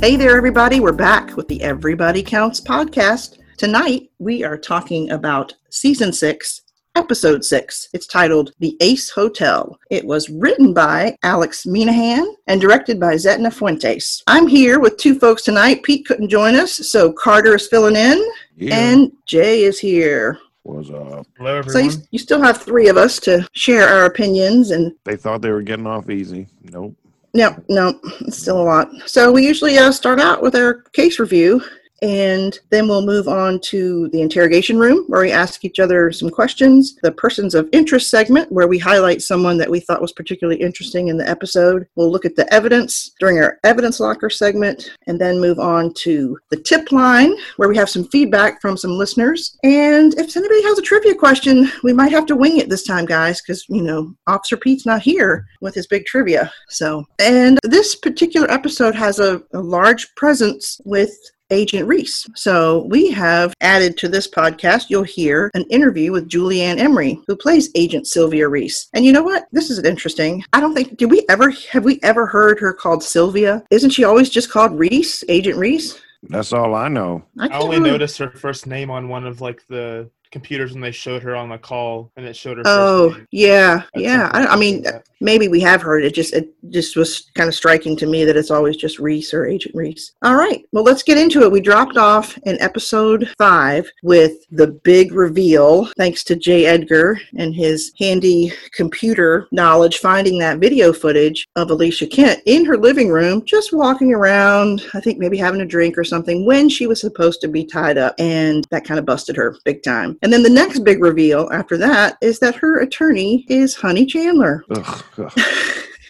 Hey there, everybody. We're back with the Everybody Counts podcast. Tonight, we are talking about season six, episode six. It's titled The Ace Hotel. It was written by Alex Minahan and directed by Zetna Fuentes. I'm here with two folks tonight. Pete couldn't join us, so Carter is filling in, Yeah. and Jay is here. was uh Hello, So you, you still have three of us to share our opinions and they thought they were getting off easy. Nope. No, no, it's still a lot. So we usually uh, start out with our case review, and then we'll move on to the interrogation room where we ask each other some questions. The persons of interest segment where we highlight someone that we thought was particularly interesting in the episode. We'll look at the evidence during our evidence locker segment, and then move on to the tip line where we have some feedback from some listeners. And if anybody has a trivia question, we might have to wing it this time, guys, because you know Officer Pete's not here with his big trivia. So, and this particular episode has a, a large presence with Agent Reese. So we have added to this podcast, you'll hear an interview with Julianne Emery, who plays Agent Sylvia Reese. And you know what? This is interesting. I don't think did we ever have we ever heard her called Sylvia? Isn't she always just called Reese, Agent Reese? That's all I know. I can't only really- noticed her first name on one of like the computers when they showed her on the call, and it showed her. Oh yeah, yeah. I, I mean, like maybe we have heard it. Just it just was kind of striking to me that it's always just Reese or Agent Reese. All right, well let's get into it. We dropped off in episode five with the big reveal, thanks to Jay Edgar and his handy computer knowledge, finding that video footage of Alicia Kent in her living room, just walking around. I think maybe having a drink or something when she was supposed to be tied up, and that kind of busted her big time. And then the next big reveal after that is that her attorney is Honey Chandler. Ugh, ugh.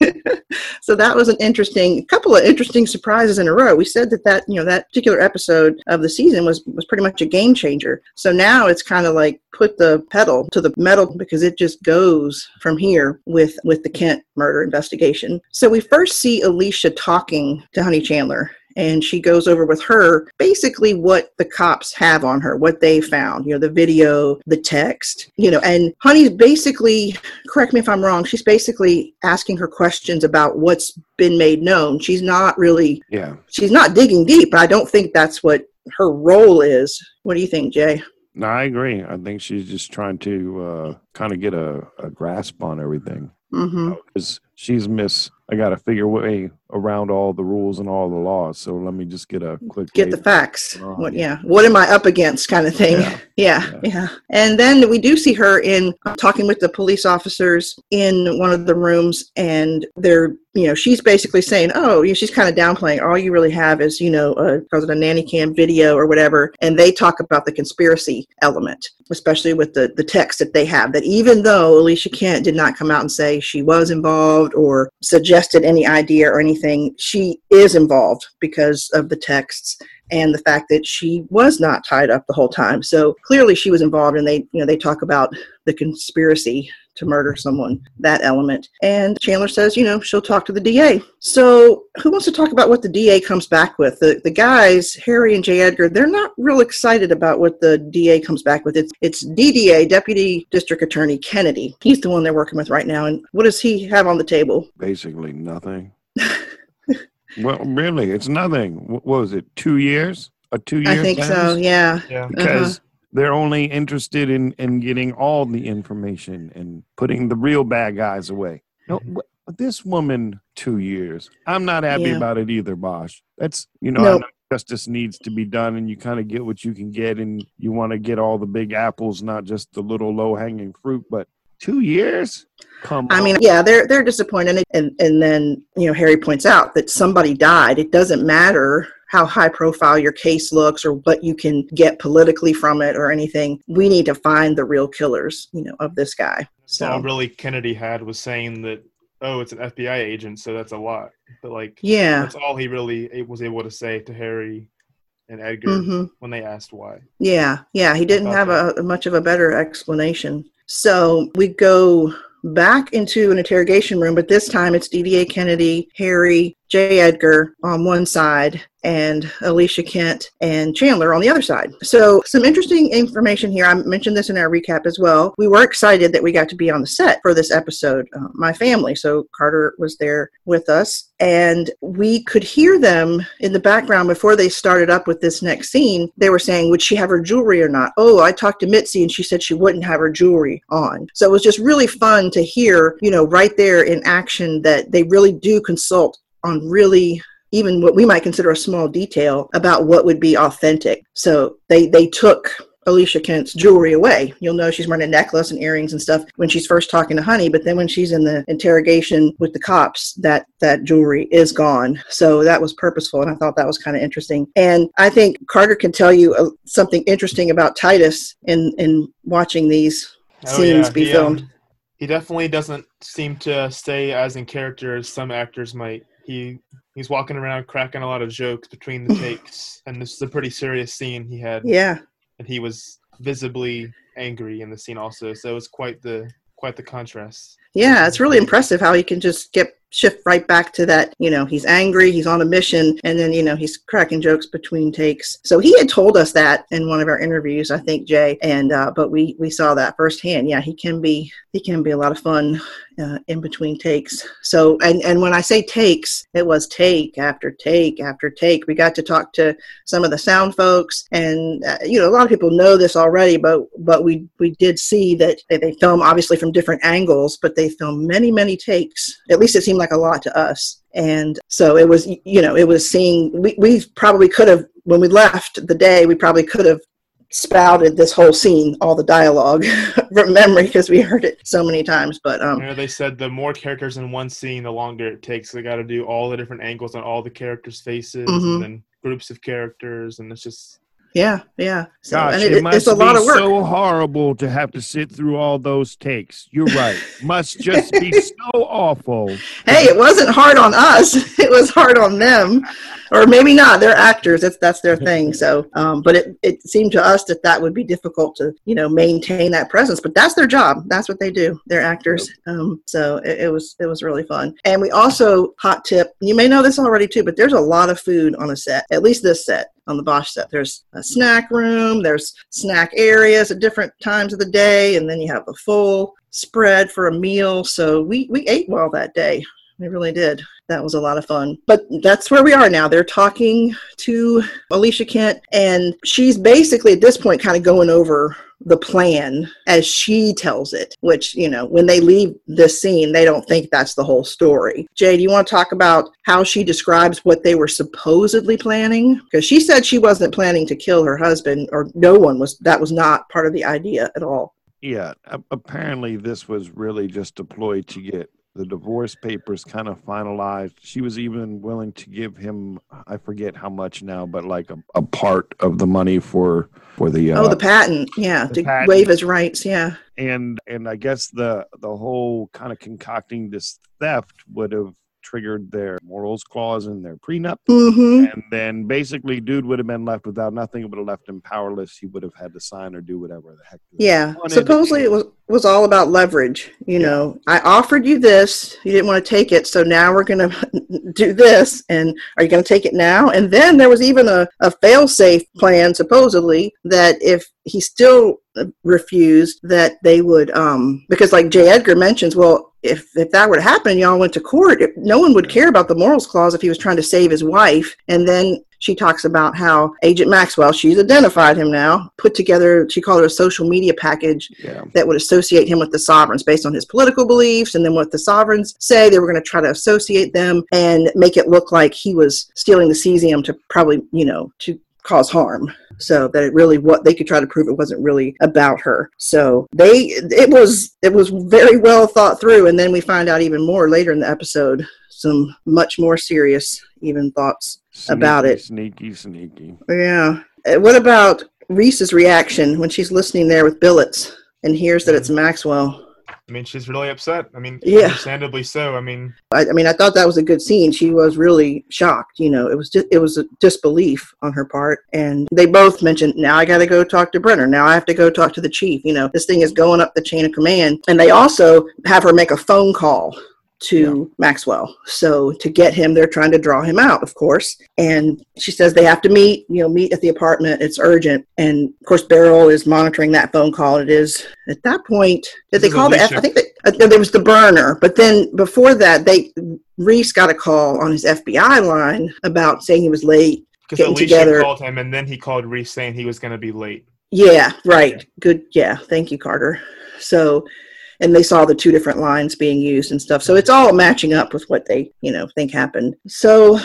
so that was an interesting couple of interesting surprises in a row we said that that you know that particular episode of the season was was pretty much a game changer so now it's kind of like put the pedal to the metal because it just goes from here with with the kent murder investigation so we first see alicia talking to honey chandler and she goes over with her basically what the cops have on her what they found you know the video the text you know and honey's basically correct me if i'm wrong she's basically asking her questions about what's been made known she's not really Yeah. she's not digging deep but i don't think that's what her role is what do you think jay No, I agree. I think she's just trying to uh, kind of get a, a grasp on everything. mm-hmm. Because she's miss. I got to figure way around all the rules and all the laws. So let me just get a quick get the facts Oh, what yeah. yeah what am i up against kind of thing Yeah. yeah. Yeah. yeah and then we do see her in uh, talking with the police officers in one of the rooms and they're you know she's basically saying oh you know, she's kind of downplaying all you really have is you know uh, because of a nanny cam video or whatever and they talk about the conspiracy element especially with the the text that they have that even though alicia kent did not come out and say she was involved or suggested any idea or anything she is involved because of the texts and the fact that she was not tied up the whole time. So clearly she was involved and they, you know, they talk about the conspiracy to murder someone, that element. And Chandler says, you know, she'll talk to the DA. So who wants to talk about what the DA comes back with? The the guys, Harry and J. Edgar, they're not real excited about what the DA comes back with. It's it's DDA, Deputy District Attorney Kennedy. He's the one they're working with right now. And what does he have on the table? Basically nothing. well, really, it's nothing. What was it? Two years? A two year? I think so, yeah. Yeah. because uh-huh. They're only interested in in getting all the information and putting the real bad guys away. No, this woman two years. I'm not happy Yeah. about it either, Bosch. That's you know, I Nope. know justice needs to be done, and you kind of get what you can get, and you want to get all the big apples, not just the little low hanging fruit. But two years? Come I on. mean, yeah, they're they're disappointed, and and then you know Harry points out that somebody died. It doesn't matter how high profile your case looks or what you can get politically from it or anything. We need to find the real killers, you know, of this guy. So all really Kennedy had was saying that, oh, it's an FBI agent, so that's a lot. But like, yeah, that's all he really was able to say to Harry and Edgar hmm when they asked why. yeah, yeah. He didn't have a, a much of a better explanation. So we go back into an interrogation room, but this time it's DDA Kennedy, Harry, J. Edgar on one side and Alicia Kent and Chandler on the other side. So, some interesting information here. I mentioned this in our recap as well. We were excited that we got to be on the set for this episode, uh, my family. So, Carter was there with us, and we could hear them in the background before they started up with this next scene. They were saying, Would she have her jewelry or not? Oh, I talked to Mitzi and she said she wouldn't have her jewelry on. So, it was just really fun to hear, you know, right there in action that they really do consult on really even what we might consider a small detail about what would be authentic. So they they took Alicia Kent's jewelry away. You'll know she's wearing a necklace and earrings and stuff when she's first talking to Honey, but then when she's in the interrogation with the cops, that that jewelry is gone. So that was purposeful, and I thought that was kind of interesting. And I think Carter can tell you uh, something interesting about Titus in in watching these Oh, scenes yeah, be he, filmed. um, he definitely doesn't seem to stay as in character as some actors might. He he's walking around cracking a lot of jokes between the takes, and this is a pretty serious scene he had, yeah, and he was visibly angry in the scene also. So it was quite the quite the contrast. Yeah, it's really impressive how he can just get shift right back to that. You know, he's angry, he's on a mission, and then you know he's cracking jokes between takes. So he had told us that in one of our interviews, I think Jay, and uh, but we we saw that firsthand. Yeah, he can be he can be a lot of fun uh, in between takes. So and and when I say takes, it was take after take after take. We got to talk to some of the sound folks, and uh, you know a lot of people know this already, but but we we did see that they, they film obviously from different angles, but they film many many takes. At least it seemed like a lot to us. And so it was, you know, it was seeing, we, we probably could have, when we left the day, we probably could have spouted this whole scene, all the dialogue from memory because we heard it so many times. But um, You know, they said the more characters in one scene, the longer it takes. They got to do all the different angles on all the characters' faces, Mhm. and then groups of characters, and it's just yeah, yeah. So, Gosh, it, it, must it's a be lot of work. so horrible to have to sit through all those takes. You're right. must just be so awful. hey, it wasn't hard on us. It was hard on them, or maybe not. They're actors. That's that's their thing. So, um, but it it seemed to us that that would be difficult to you know maintain that presence. But that's their job. That's what they do. They're actors. Um, so it, it was it was really fun. And we also hot tip. You may know this already too, but there's a lot of food on a set. At least this set on the Bosch set. There's a snack room. There's snack areas at different times of the day, and then you have a full spread for a meal. So we we ate well that day. We really did. That was a lot of fun. But that's where we are now. They're talking to Alicia Kent, and she's basically at this point kind of going over the plan as she tells it, which, you know, when they leave this scene, they don't think that's the whole story. Jay, do you want to talk about how she describes what they were supposedly planning? Because she said she wasn't planning to kill her husband, or no one was, that was not part of the idea at all. Yeah, apparently this was really just deployed to get the divorce papers kind of finalized. She was even willing to give him I forget how much now, but like a, a part of the money for for the uh, oh, the patent. Yeah, the to patent. waive his rights. Yeah. and and I guess the the whole kind of concocting this theft would have triggered their morals clause in their prenup. hmm And then basically, dude would have been left without nothing. It would have left him powerless. He would have had to sign or do whatever the heck. Yeah. Supposedly it was was all about leverage. You Yeah. know, I offered you this, you didn't want to take it, so now we're going to do this. And are you going to take it now? And then there was even a, a fail safe plan, supposedly, that if he still refused, that they would, um, because like J. Edgar mentions, well, if if that were to happen, y'all went to court. It, no one would care about the morals clause if he was trying to save his wife. And then she talks about how Agent Maxwell, she's identified him now, put together, she called it a social media package Yeah. that would associate him with the sovereigns based on his political beliefs and then what the sovereigns say they were going to try to associate them and make it look like he was stealing the cesium to probably you know to cause harm so that it really what they could try to prove it wasn't really about her so they it was it was very well thought through and then we find out even more later in the episode some much more serious even thoughts About it. Sneaky, sneaky. yeah. Uh, What about Reese's reaction when she's listening there with Billets and hears that it's Maxwell? I mean, she's really upset. I mean, Yeah. understandably so. I mean, I, I mean, I thought that was a good scene. She was really shocked. You know, it was just, it was a disbelief on her part, and they both mentioned, "Now I got to go talk to Brenner. Now I have to go talk to the chief." You know, this thing is going up the chain of command, and they also have her make a phone call to Maxwell. So to get him, they're trying to draw him out, of course. And she says they have to meet, you know, meet at the apartment. It's urgent. And of course, Barrel is monitoring that phone call. It is at that point. Did This they call the F? Alicia. I think they, uh, there was the burner, but then before that, they Reese got a call on his FBI line about saying he was late. Because Alicia together. called him, and then he called Reese saying he was going to be late. Yeah, right. Good. Yeah. Thank you, Carter. So, and they saw the two different lines being used and stuff. So it's all matching up with what they, you know, think happened. So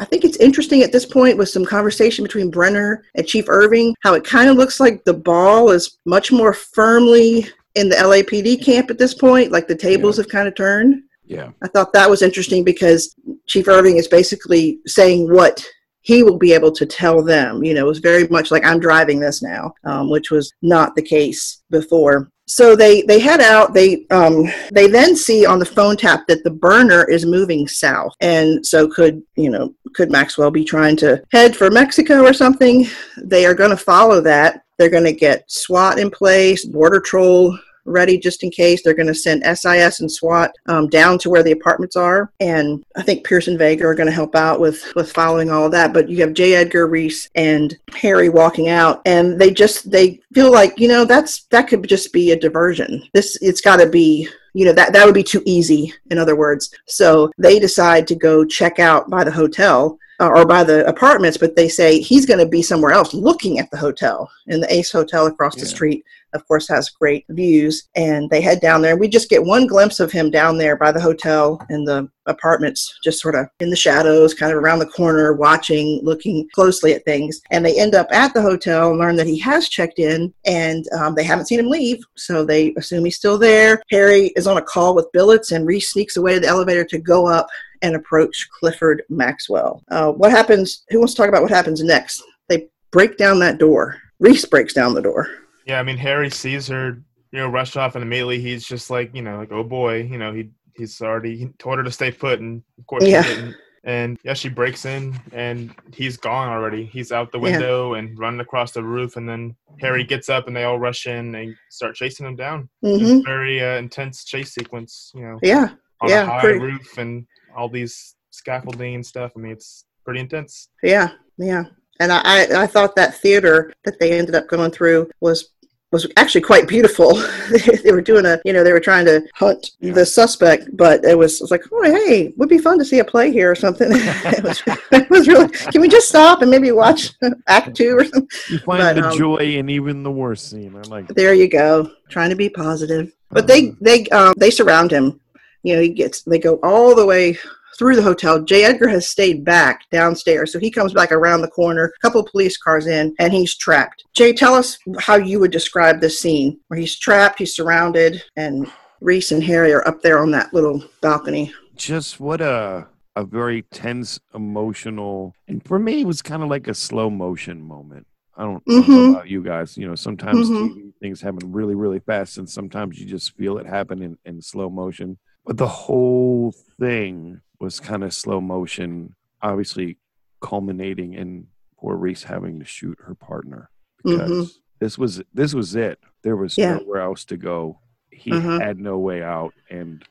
I think it's interesting at this point with some conversation between Brenner and Chief Irving, how it kind of looks like the ball is much more firmly in the LAPD camp at this point. Like the tables have kind of turned. Yeah. I thought that was interesting because Chief Irving is basically saying what he will be able to tell them. You know, it was very much like I'm driving this now, um, which was not the case before. So they they head out. They um, they then see on the phone tap that the burner is moving south, and so could you know could Maxwell be trying to head for Mexico or something? They are going to follow that. They're going to get SWAT in place, border troll ready just in case. They're going to send SIS and SWAT um, down to where the apartments are, and I think Pierce and Vega are going to help out with with following all of that. But you have J. Edgar Reese and Harry walking out, and they just they feel like you know that's that could just be a diversion. This it's got to be you know that that would be too easy. In other words, so they decide to go check out by the hotel uh, or by the apartments, but they say he's going to be somewhere else looking at the hotel. in the Ace Hotel across the street, of course, has great views. And they head down there. We just get one glimpse of him down there by the hotel and the apartments, just sort of in the shadows, kind of around the corner, watching, looking closely at things. And they end up at the hotel and learn that he has checked in and um, they haven't seen him leave. So they assume he's still there. Harry is on a call with Billets and Reese sneaks away to the elevator to go up and approach Clifford Maxwell. Uh, what happens? Who wants to talk about what happens next? They break down that door. Reese breaks down the door. Yeah, I mean Harry sees her, you know, rush off, and immediately he's just like, you know, like, oh boy, you know, he he's already he told her to stay put, and of course Yeah. she didn't. And yeah, she breaks in, and he's gone already. He's out the Yeah. window and running across the roof, and then Harry gets up, and they all rush in and start chasing him down. hmm very uh, intense chase sequence, you know, Yeah, on yeah, a high pretty- roof and all these scaffolding and stuff. I mean, it's pretty intense. yeah, yeah. And I, I thought that theater that they ended up going through was was actually quite beautiful. they were doing a, you know, they were trying to hunt Yeah. the suspect, but it was, it was like, oh, hey, would be fun to see a play here or something. it, was, it was really. Can we just stop and maybe watch Act Two or something? You find But, the um, joy in even the worst scene. I like. There you go. Trying to be positive. But they they um, they surround him. You know, he gets they go all the way through the hotel. J. Edgar has stayed back downstairs, so he comes back around the corner. A couple of police cars in, and he's trapped. Jay, tell us how you would describe this scene where he's trapped, he's surrounded, and Reese and Harry are up there on that little balcony. just what a a very tense, emotional, and for me, it was kind of like a slow motion moment. I don't, I don't know about you guys. You know, sometimes Mhm. TV things happen really, really fast, and sometimes you just feel it happen in, in slow motion. But the whole thing was kind of slow motion, obviously culminating in poor Reese having to shoot her partner because Mhm. this was this was it. There was Yeah. nowhere else to go. He Mhm. had no way out, and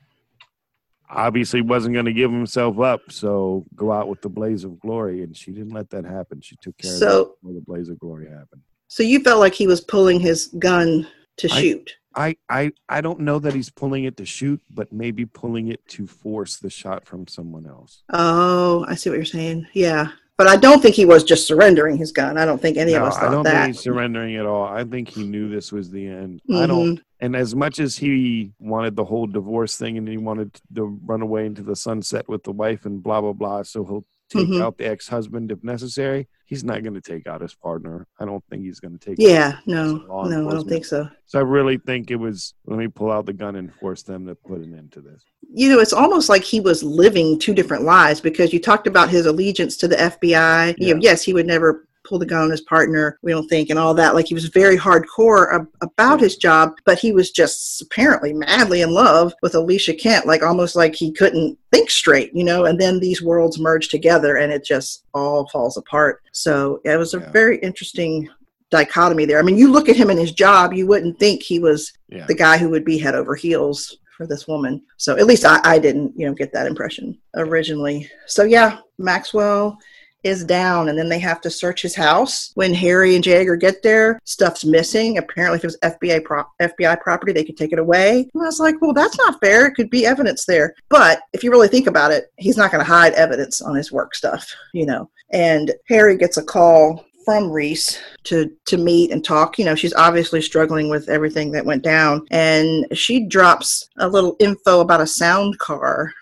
obviously wasn't going to give himself up. So go out with the blaze of glory, and she didn't let that happen. She took care of So- it before the blaze of glory happened. So you felt like he was pulling his gun to I- shoot. I, I I don't know that he's pulling it to shoot, but maybe pulling it to force the shot from someone else. Oh, I see what you're saying. Yeah. But I don't think he was just surrendering his gun. I don't think any no, of us thought I don't that. think he's surrendering at all. I think he knew this was the end. I Mhm. don't. And as much as he wanted the whole divorce thing and he wanted to run away into the sunset with the wife and blah blah blah, so he'll take Mhm. out the ex-husband if necessary. He's not going to take out his partner. I don't think he's going to take. Yeah, no, no, I don't think so. So I really think it was let me pull out the gun and force them to put an end to this. You know, it's almost like he was living two different lives because you talked about his allegiance to the FBI. You know, yes, he would never pull the gun on his partner, we don't think, and all that. Like he was very hardcore ab- about his job, but he was just apparently madly in love with Alicia Kent, like almost like he couldn't think straight, you know, and then these worlds merge together and it just all falls apart. So it was a Yeah. very interesting dichotomy there. I mean, you look at him in his job, you wouldn't think he was Yeah. the guy who would be head over heels for this woman. So at least I, I didn't, you know, get that impression originally. So yeah, Maxwell is down and then they have to search his house. When harry and Jagger get there stuff's missing. Apparently if it was fbi pro- fbi property they could take it away. And i was like well that's not fair. It could be evidence there. But if you really think about it he's not going to hide evidence on his work stuff you know? And harry gets a call from Reese to to meet and talk. You know, she's obviously struggling with everything that went down, and she drops a little info about a sound car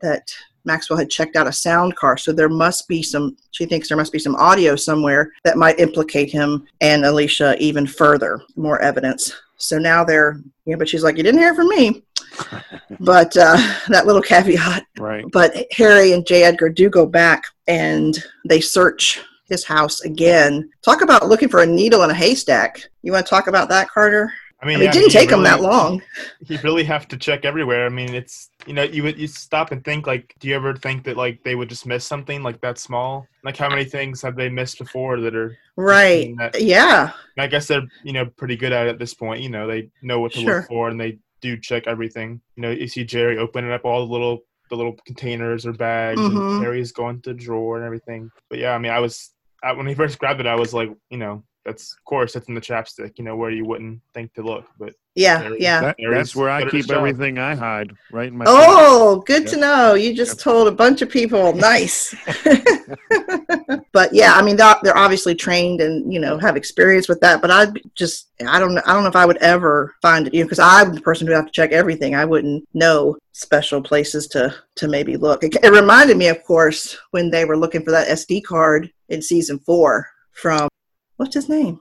that Maxwell had checked out a sound car. So there must be some. She thinks there must be some audio somewhere that might implicate him and Alicia even further, more evidence. So now they're yeah, but she's like, you didn't hear from me. but uh, that little caveat. Right. But Harry and J. Edgar do go back and they search his house again. Talk about looking for a needle in a haystack. You want to talk about that, Carter? I mean, I mean, yeah, it didn't take them really- that long. You really have to check everywhere. I mean, it's you know, you would you stop and think like, do you ever think that like they would just miss something like that small? Like, how many things have they missed before that are? Right. that- Yeah. I guess they're you know pretty good at it at this point. You know, they know what to Sure. look for and they do check everything. You know, you see Jerry opening up all the little the little containers or bags, Mhm. and Harry's going to the drawer and everything. But yeah, I mean, I was I, when he first grabbed it, I was like, you know, that's of course that's in the chapstick. You know, where you wouldn't think to look, but Yeah. There- Yeah. That, There that's where I keep everything I hide, right in my. Oh, good to know. You just Yep. told a bunch of people. Nice. but yeah, I mean, they're, they're obviously trained and you know have experience with that. But I just, I don't know, I don't know if I would ever find it, you know, because I'm the person who have to check everything. I wouldn't know special places to to maybe look. It, it reminded me, of course, when they were looking for that SD card in season four from what's his name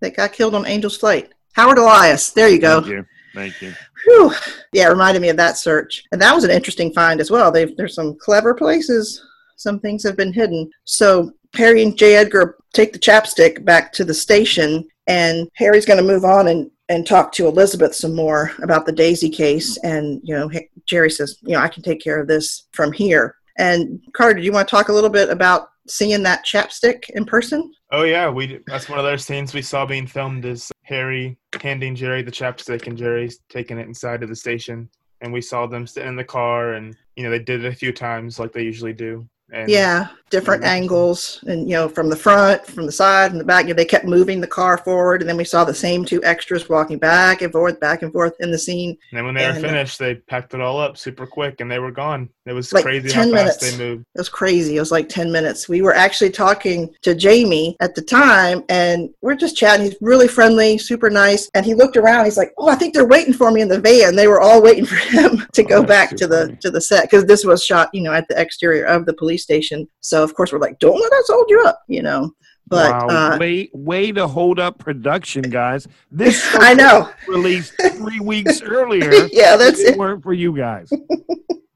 that got killed on Angel's Flight. Howard Elias. There you go. Thank you. Thank you. Whew. Yeah, it reminded me of that search. And that was an interesting find as well. They've, there's some clever places. Some things have been hidden. So Harry and J. Edgar take the chapstick back to the station, and Harry's going to move on and, and talk to Elizabeth some more about the Daisy case. And, you know, Jerry says, you know, I can take care of this from here. And Carter, do you want to talk a little bit about seeing that chapstick in person? Oh yeah, we that's one of those scenes we saw being filmed is Harry handing Jerry the chapstick and Jerry's taking it inside of the station and we saw them sitting in the car and you know they did it a few times like they usually do. And Yeah, different angles, and you know, from the front, from the side, and the back. You know, they kept moving the car forward, and then we saw the same two extras walking back and forth, back and forth in the scene. And then when they were And, uh, finished, they packed it all up super quick and they were gone. It was Like crazy 10 how fast minutes. they moved. It was crazy. It was like ten minutes. We were actually talking to Jamie at the time, and we're just chatting. He's really friendly, super nice, and he looked around. He's like, "Oh, I think they're waiting for me in the van." They were all waiting for him to Oh, go back to the funny. to the set because this was shot, you know, at the exterior of the police station. So of course we're like, "Don't let us hold you up," you know. But wow, uh, way way to hold up production, guys. This I know. released three weeks earlier. yeah, that's if it it. weren't for you guys.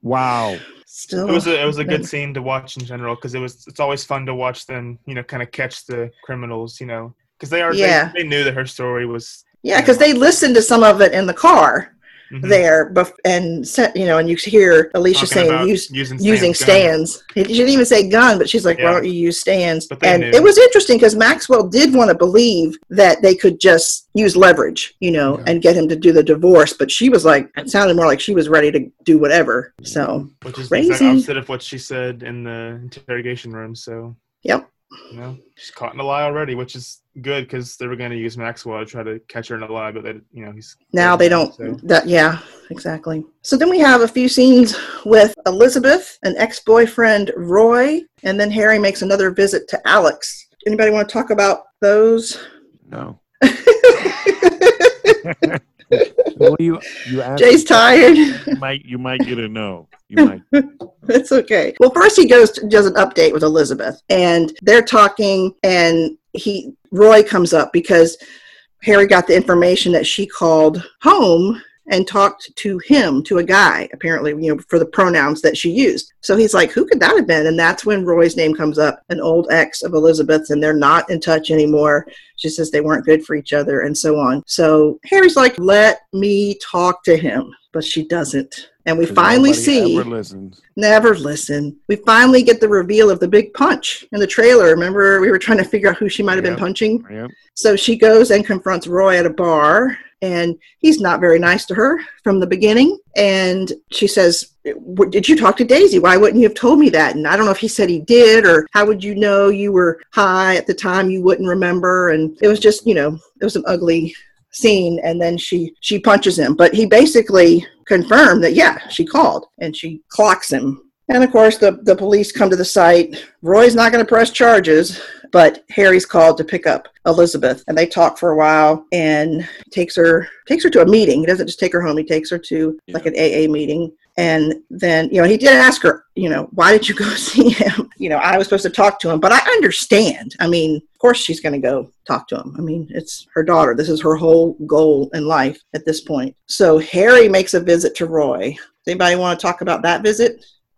Wow. Still, It was a it was a good scene to watch in general because it was it's always fun to watch them you know kind of catch the criminals you know because they are Yeah. they, they knew that her story was Yeah, because they listened to some of it in the car mhm, there, bef- and you know, and you hear Alicia talking saying use using using Stan's gun. stands. She didn't even say gun, but she's like, Yeah. "Why don't you use stands?" And knew. it was interesting because Maxwell did want to believe that they could just use leverage, you know, Yeah. and get him to do the divorce. But she was like, it sounded more like she was ready to do whatever. So, which is the Crazy. opposite of what she said in the interrogation room. So yep, you know she's caught in a lie already, which is good because they were going to use Maxwell to try to catch her in a lie, but they you know he's now they don't. So, That yeah, exactly. So then we have a few scenes with Elizabeth, an ex-boyfriend Roy, and then Harry makes another visit to Alex. Anybody want to talk about those? No. well, you you asked. Jay's tired. You might you might get a no. You might. It's okay. Well, first he goes to, does an update with Elizabeth, and they're talking, and he Roy comes up because Harry got the information that she called home and talked to him, to a guy, apparently, you know, for the pronouns that she used. So he's like, who could that have been? And that's when Roy's name comes up, an old ex of Elizabeth's, and they're not in touch anymore. She says they weren't good for each other and so on. So Harry's like, let me talk to him. But she doesn't. And we finally see Ever. Never listen. We finally get the reveal of the big punch in the trailer. Remember, we were trying to figure out who she might have been punching? Yep. So she goes and confronts Roy at a bar, and he's not very nice to her from the beginning. And she says, Did you talk to Daisy? Why wouldn't you have told me that? And I don't know if he said he did, or how would you know you were high at the time you wouldn't remember? And it was just, you know, it was an ugly scene and then she she punches him. But he basically confirmed that yeah she called and she clocks him. And of course the the police come to the site. Roy's not going to press charges but harry's called to pick up elizabeth and they talk for a while and takes her takes her to a meeting. He doesn't just take her home. He takes her to like an aa meeting and then you know he did ask her you know why did you go see him? You know i was supposed to talk to him but i understand. I mean of course she's going to go talk to him. I mean it's her daughter. This is her whole goal in life at this point. So harry makes a visit to roy. Does anybody want to talk about that visit?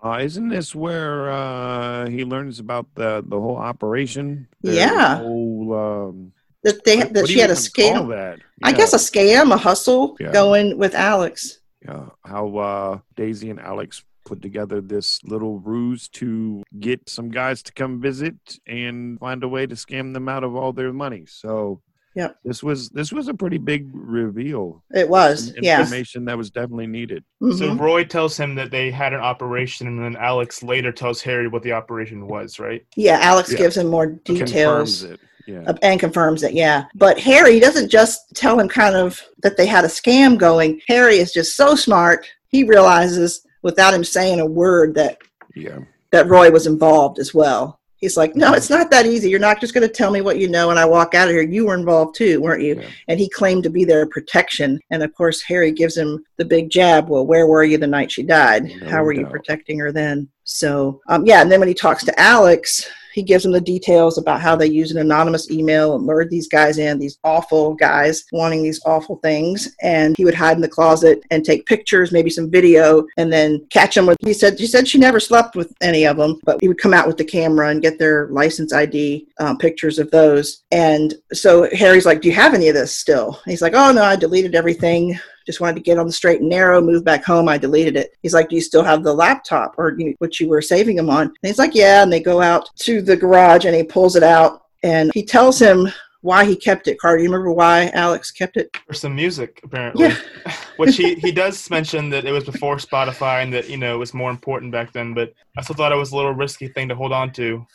Uh, isn't this where uh, he learns about the the whole operation? Yeah. Whole, um, that they that she had a scam That? i guess a scam a hustle Yeah. going with alex Yeah, how uh, Daisy and Alex put together this little ruse to get some guys to come visit and find a way to scam them out of all their money. So, Yep. this was this was a pretty big reveal. it was Some yeah information that was definitely needed. So Mhm. Roy tells him that they had an operation, and then Alex later tells Harry what the operation was, right? yeah alex Yeah. gives him more details. Confirms details it. Yeah. Uh, and confirms it yeah. But harry doesn't just tell him kind of that they had a scam going. Harry is just so smart he realizes without him saying a word that yeah. that roy was involved as well. He's like no it's not that easy. You're not just going to tell me what you know and i walk out of here. You were involved too weren't you? Yeah. and he claimed to be their protection. And of course harry gives him the big jab well where were you the night she died? No how were you protecting her then so um, yeah and then when he talks to alex he gives him the details about how they use an anonymous email and lured these guys in these awful guys wanting these awful things. And he would hide in the closet and take pictures maybe some video and then catch them with he said she said she never slept with any of them but he would come out with the camera and get their license id um, pictures of those. And so harry's like do you have any of this still? And he's like oh no i deleted everything just wanted to get on the straight and narrow, move back home. I deleted it. He's like, Do you still have the laptop or you, what you were saving him on? And he's like, Yeah. And they go out to the garage and he pulls it out and he tells him why he kept it. Carter, you remember why Alex kept it? For some music, apparently. Yeah. Which he, he does mention that it was before Spotify and that, you know, it was more important back then, but I still thought it was a little risky thing to hold on to.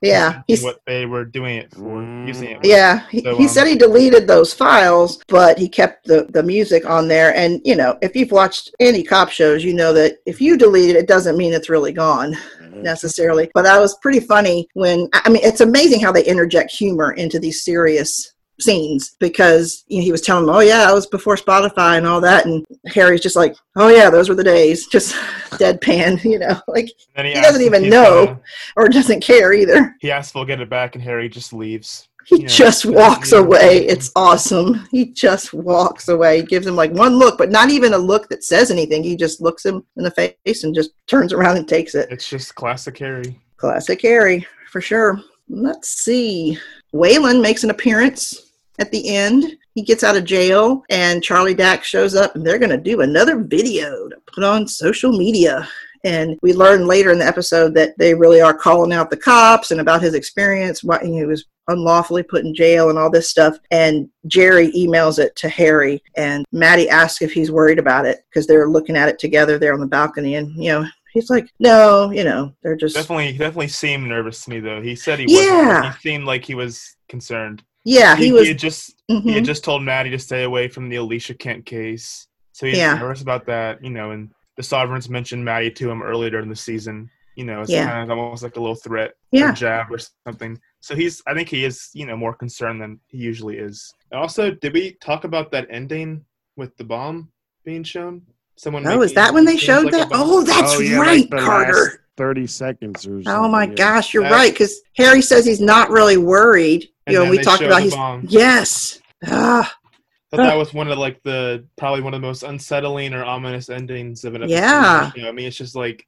Yeah. He's, what they were doing it for, Mm. using it. yeah. He, So, he um, said he deleted those files, but he kept the, the music on there. And, you know, if you've watched any cop shows, you know that if you delete it, it doesn't mean it's really gone. necessarily. But that was pretty funny when I mean it's amazing how they interject humor into these serious scenes because you know, he was telling them, "Oh yeah, that was before Spotify and all that," and Harry's just like, "Oh yeah, those were the days," just deadpan, you know, like then He doesn't even know. gonna- or doesn't care either. he asks if he'll get it back, and Harry just leaves. He Yeah. just walks away. It's awesome. He just walks away. He gives him like one look, but not even a look that says anything. He just looks him in the face and just turns around and takes it. It's just classic Harry. Classic Harry, for sure. Let's see. Waylon makes an appearance at the end. He gets out of jail, and Charlie Dax shows up, and they're going to do another video to put on social media. And we learn later in the episode that they really are calling out the cops and about his experience, why he was unlawfully put in jail and all this stuff. And Jerry emails it to Harry, and Maddie asks if he's worried about it because they're looking at it together there on the balcony. And, you know, he's like, no, you know, they're just. Definitely, he definitely seemed nervous to me though. He said he Yeah. wasn't. He seemed like he was concerned. Yeah, he, he, was. had just mhm. he had just told Maddie to stay away from the Alicia Kent case, so he's Yeah. nervous about that. You know, and the Sovereigns mentioned Maddie to him earlier in the season. You know, it's Yeah. kind of almost like a little threat, Yeah. or jab, or something. So he's, I think he is, you know, more concerned than he usually is. And also, did we talk about that ending with the bomb being shown? Someone. Oh, is that when they showed like that? Oh, that's Oh, yeah, right, the Carter. last Thirty seconds or something. Oh my gosh, you're That- right. Because Harry says he's not really worried. You know, we talked about the he's bomb. yes. Ah, I thought that was one of like the probably one of the most unsettling or ominous endings of an episode. Yeah. You know, I mean, it's just like,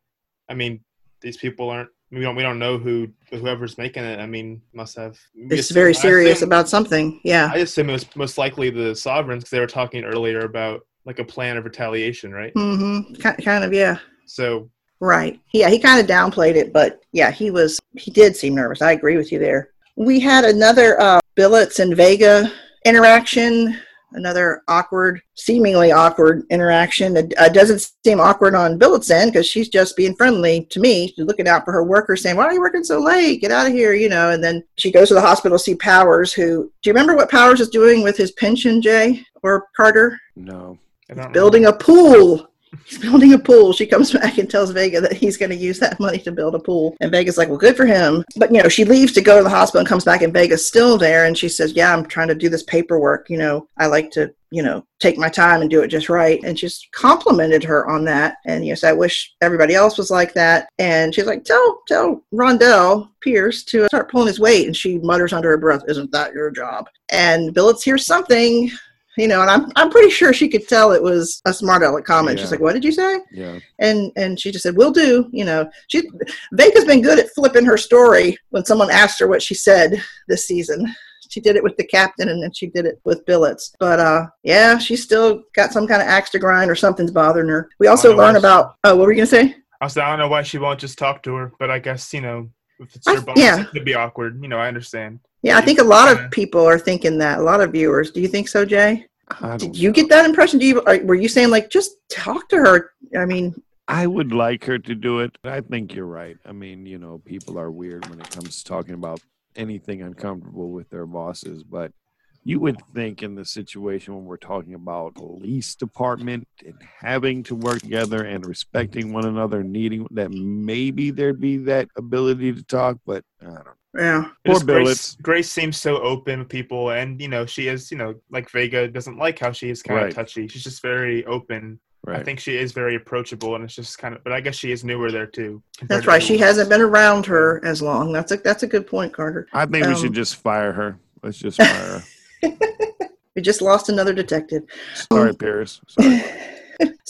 I mean, these people aren't. We don't. We don't know who whoever's making it. I mean, must have. it's assume- very serious assume- about something. Yeah. I assume it was most likely the sovereigns because they were talking earlier about like a plan of retaliation, right? Mm-hmm. Kind of. Yeah. So Right. Yeah. He kind of downplayed it, but yeah, he was. He did seem nervous. I agree with you there. We had another uh, Billets and Vega interaction another awkward, seemingly awkward interaction. It uh, doesn't seem awkward on Billet's end because she's just being friendly to me. She's looking out for her workers, saying, "Why are you working so late? Get out of here!" You know. And then she goes to the hospital to see Powers. Who do you remember what Powers is doing with his pension, Jay or Carter? No. I don't Building a pool. He's building a pool. She comes back and tells Vega that he's going to use that money to build a pool. And Vega's like, well, good for him. But, you know, she leaves to go to the hospital and comes back, and Vega's still there. And she says, yeah, I'm trying to do this paperwork. You know, I like to, you know, take my time and do it just right. And she's complimented her on that. And, yes, I wish everybody else was like that. And she's like, tell, tell Rondell Pierce to start pulling his weight. And she mutters under her breath, isn't that your job? And Billets hears something you know, and I'm I'm pretty sure she could tell it was a smart aleck comment. She's like, "What did you say?" Yeah. And and she just said, "We'll do." You know, she Vega's been good at flipping her story when someone asked her what she said this season. She did it with the captain, and then she did it with Billets. But uh, yeah, she's still got some kind of axe to grind, or something's bothering her. We also learn Otherwise- about. Oh, what were you gonna say? I said, I don't know why she won't just talk to her, but I guess you know if it's I- her boss, yeah. it could be awkward. You know, I understand. Yeah, I think a lot of people are thinking that. A lot of viewers. Do you think so, Jay? Did you know. get that impression? Do you? Were you saying like just talk to her? I mean, I would like her to do it. I think you're right. I mean, you know, people are weird when it comes to talking about anything uncomfortable with their bosses, but you would think in the situation when we're talking about police department and having to work together and respecting one another, needing that maybe there'd be that ability to talk, but I don't know. Yeah. Poor Just Grace, Billets. Grace seems so open with people, and you know, she is, you know, like Vega doesn't like how she is kind Right. of touchy. She's just very open. Right. I think she is very approachable, and it's just kind of. But I guess she is newer there too. compared That's to right. She everyone hasn't been around her as long. That's a that's a good point, Carter. I think we Um, should just fire her. Let's just fire her. We just lost another detective. Sorry, Paris. Sorry.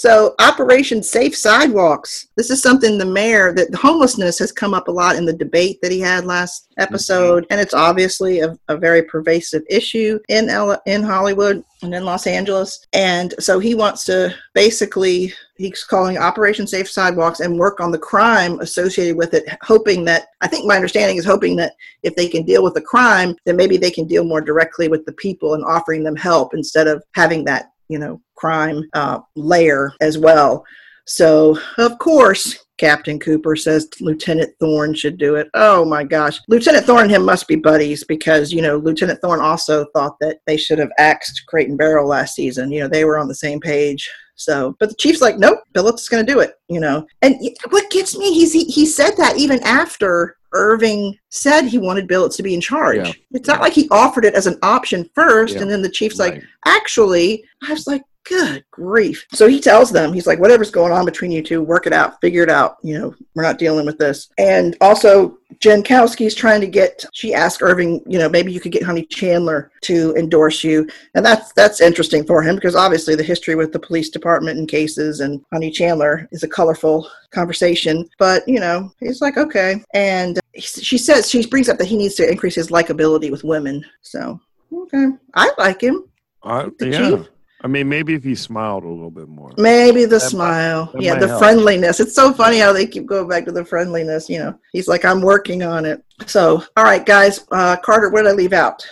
So, Operation Safe Sidewalks. This is something the mayor that homelessness has come up a lot in the debate that he had last mm-hmm. episode, and it's obviously a, a very pervasive issue in L- in Hollywood and in Los Angeles. And so he wants to basically he's calling Operation Safe Sidewalks and work on the crime associated with it, hoping that I think my understanding is hoping that if they can deal with the crime, then maybe they can deal more directly with the people and offering them help instead of having that you know crime uh, layer as well. So of course. Captain Cooper says Lieutenant Thorne should do it. Oh my gosh. Lieutenant Thorne and him must be buddies because, you know, Lieutenant Thorne also thought that they should have axed Crate and Barrel last season. You know, they were on the same page. So, but the chief's like, nope, Phillips is going to do it, you know. And what gets me, he's, he, he said that even after Irving said he wanted Billets to be in charge. Yeah. It's not like he offered it as an option first, Yeah. and then the chief's like, actually, I was like, good grief. So he tells them, he's like, whatever's going on between you two, work it out, figure it out. You know, we're not dealing with this. And also, Jankowski's trying to get, she asked Irving, you know, maybe you could get Honey Chandler to endorse you. And that's that's interesting for him because obviously the history with the police department and cases and Honey Chandler is a colorful conversation. But, you know, he's like, okay. And he- she says, she brings up that he needs to increase his likability with women. So, okay. I like him. Uh, The yeah. chief? I mean, maybe if he smiled a little bit more. Maybe the That smile. that yeah, the help. friendliness. It's so funny how they keep going back to the friendliness. You know, he's like, I'm working on it. So, all right, guys. Uh, Carter, what did I leave out?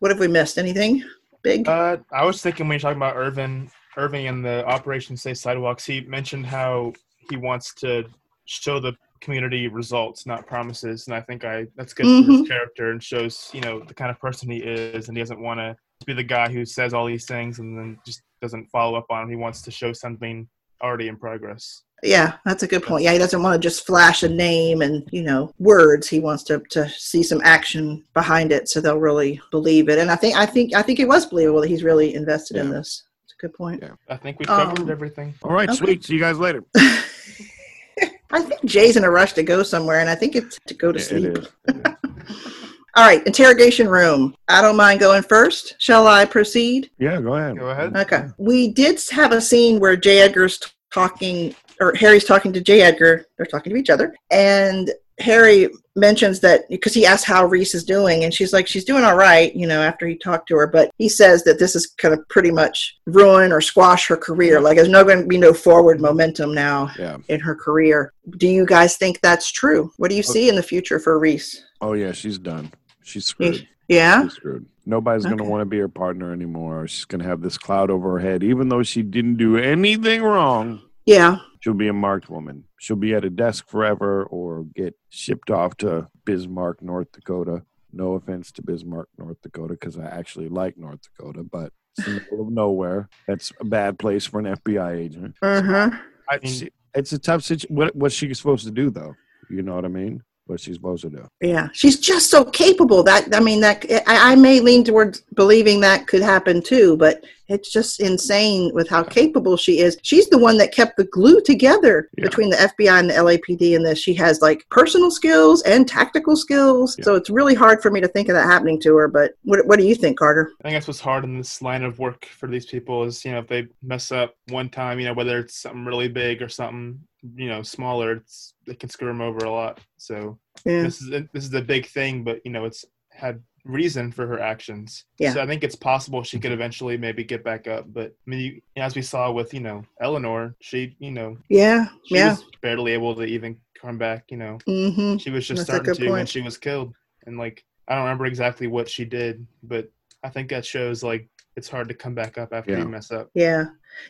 What have we missed? Anything big? Uh, I was thinking when you're talking about Irvin, Irving and the Operation Safe Sidewalks, he mentioned how he wants to show the community results, not promises, and I think I that's good for Mhm. his character and shows you know the kind of person he is, and he doesn't want to be the guy who says all these things and then just doesn't follow up on. 'em. He wants to show something already in progress. yeah, that's a good point. Yeah, he doesn't want to just flash a name and you know words. He wants to to see some action behind it, so they'll really believe it. And I think I think I think it was believable that he's really invested in this. It's a good point. Yeah. I think we've Um, covered everything. All right, Okay. sweet. See you guys later. I think Jay's in a rush to go somewhere, and I think it's to go to It- sleep. it is. It is. All right, interrogation room. I don't mind going first. Shall I proceed? Yeah, go ahead. Go ahead. Okay. We did have a scene where J. Edgar's talking, or Harry's talking to J. Edgar. They're talking to each other. And Harry mentions that because he asks how Reese is doing, and she's like, she's doing all right, you know, after he talked to her. But he says that this is kind of pretty much ruin or squash her career. Like, there's no going to be no forward momentum now Yeah. in her career. Do you guys think that's true? What do you oh. see in the future for Reese? Oh yeah, she's done. She's screwed. Yeah. She's screwed. Nobody's going to want to be her partner anymore. She's going to have this cloud over her head. Even though she didn't do anything wrong, Yeah. she'll be a marked woman. She'll be at a desk forever or get shipped off to Bismarck, North Dakota. No offense to Bismarck, North Dakota, because I actually like North Dakota, but it's in the middle of nowhere. That's a bad place for an FBI agent. Uh-huh. I mean, She- It's a tough situation. What, what's she supposed to do, though? You know what I mean? What's she's supposed to do? Yeah. She's just so capable that I mean that I, I may lean towards believing that could happen too, but it's just insane with how capable she is. She's the one that kept the glue together Yeah. between the FBI and the LAPD and this. She has like personal skills and tactical skills. Yeah. So it's really hard for me to think of that happening to her. But what, what do you think, Carter? I think that's what's hard in this line of work for these people is, you know, if they mess up one time, you know, whether it's something really big or something, you know, smaller, it's they can screw them over a lot. So Yeah. this is a, this is a big thing, but you know, it's had reason for her actions. Yeah. So I think it's possible she could eventually maybe get back up. But I mean, you, as we saw with you know Eleanor, she you know Yeah. she Yeah. was barely able to even come back. You know, Mm-hmm. she was just That's starting to when she was killed, and like I don't remember exactly what she did, but I think that shows like it's hard to come back up after Yeah. you mess up. Yeah.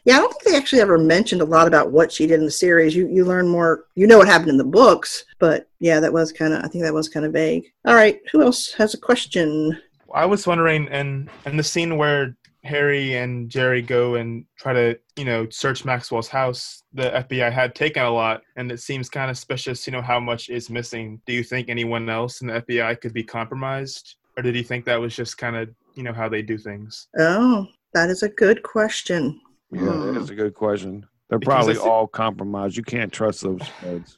Yeah, I don't think they actually ever mentioned a lot about what she did in the series. You you learn more you know what happened in the books, but yeah, that was kinda I think that was kinda vague. All right, who else has a question? I was wondering, and and the scene where Harry and Jerry go and try to, you know, search Maxwell's house, the FBI had taken a lot, and it seems kind of suspicious, you know, how much is missing. Do you think anyone else in the FBI could be compromised, or did you think that was just kind of, you know, how they do things? Oh, that is a good question. Yeah, Hmm. that is a good question. They're Because probably all compromised. You can't trust those feds.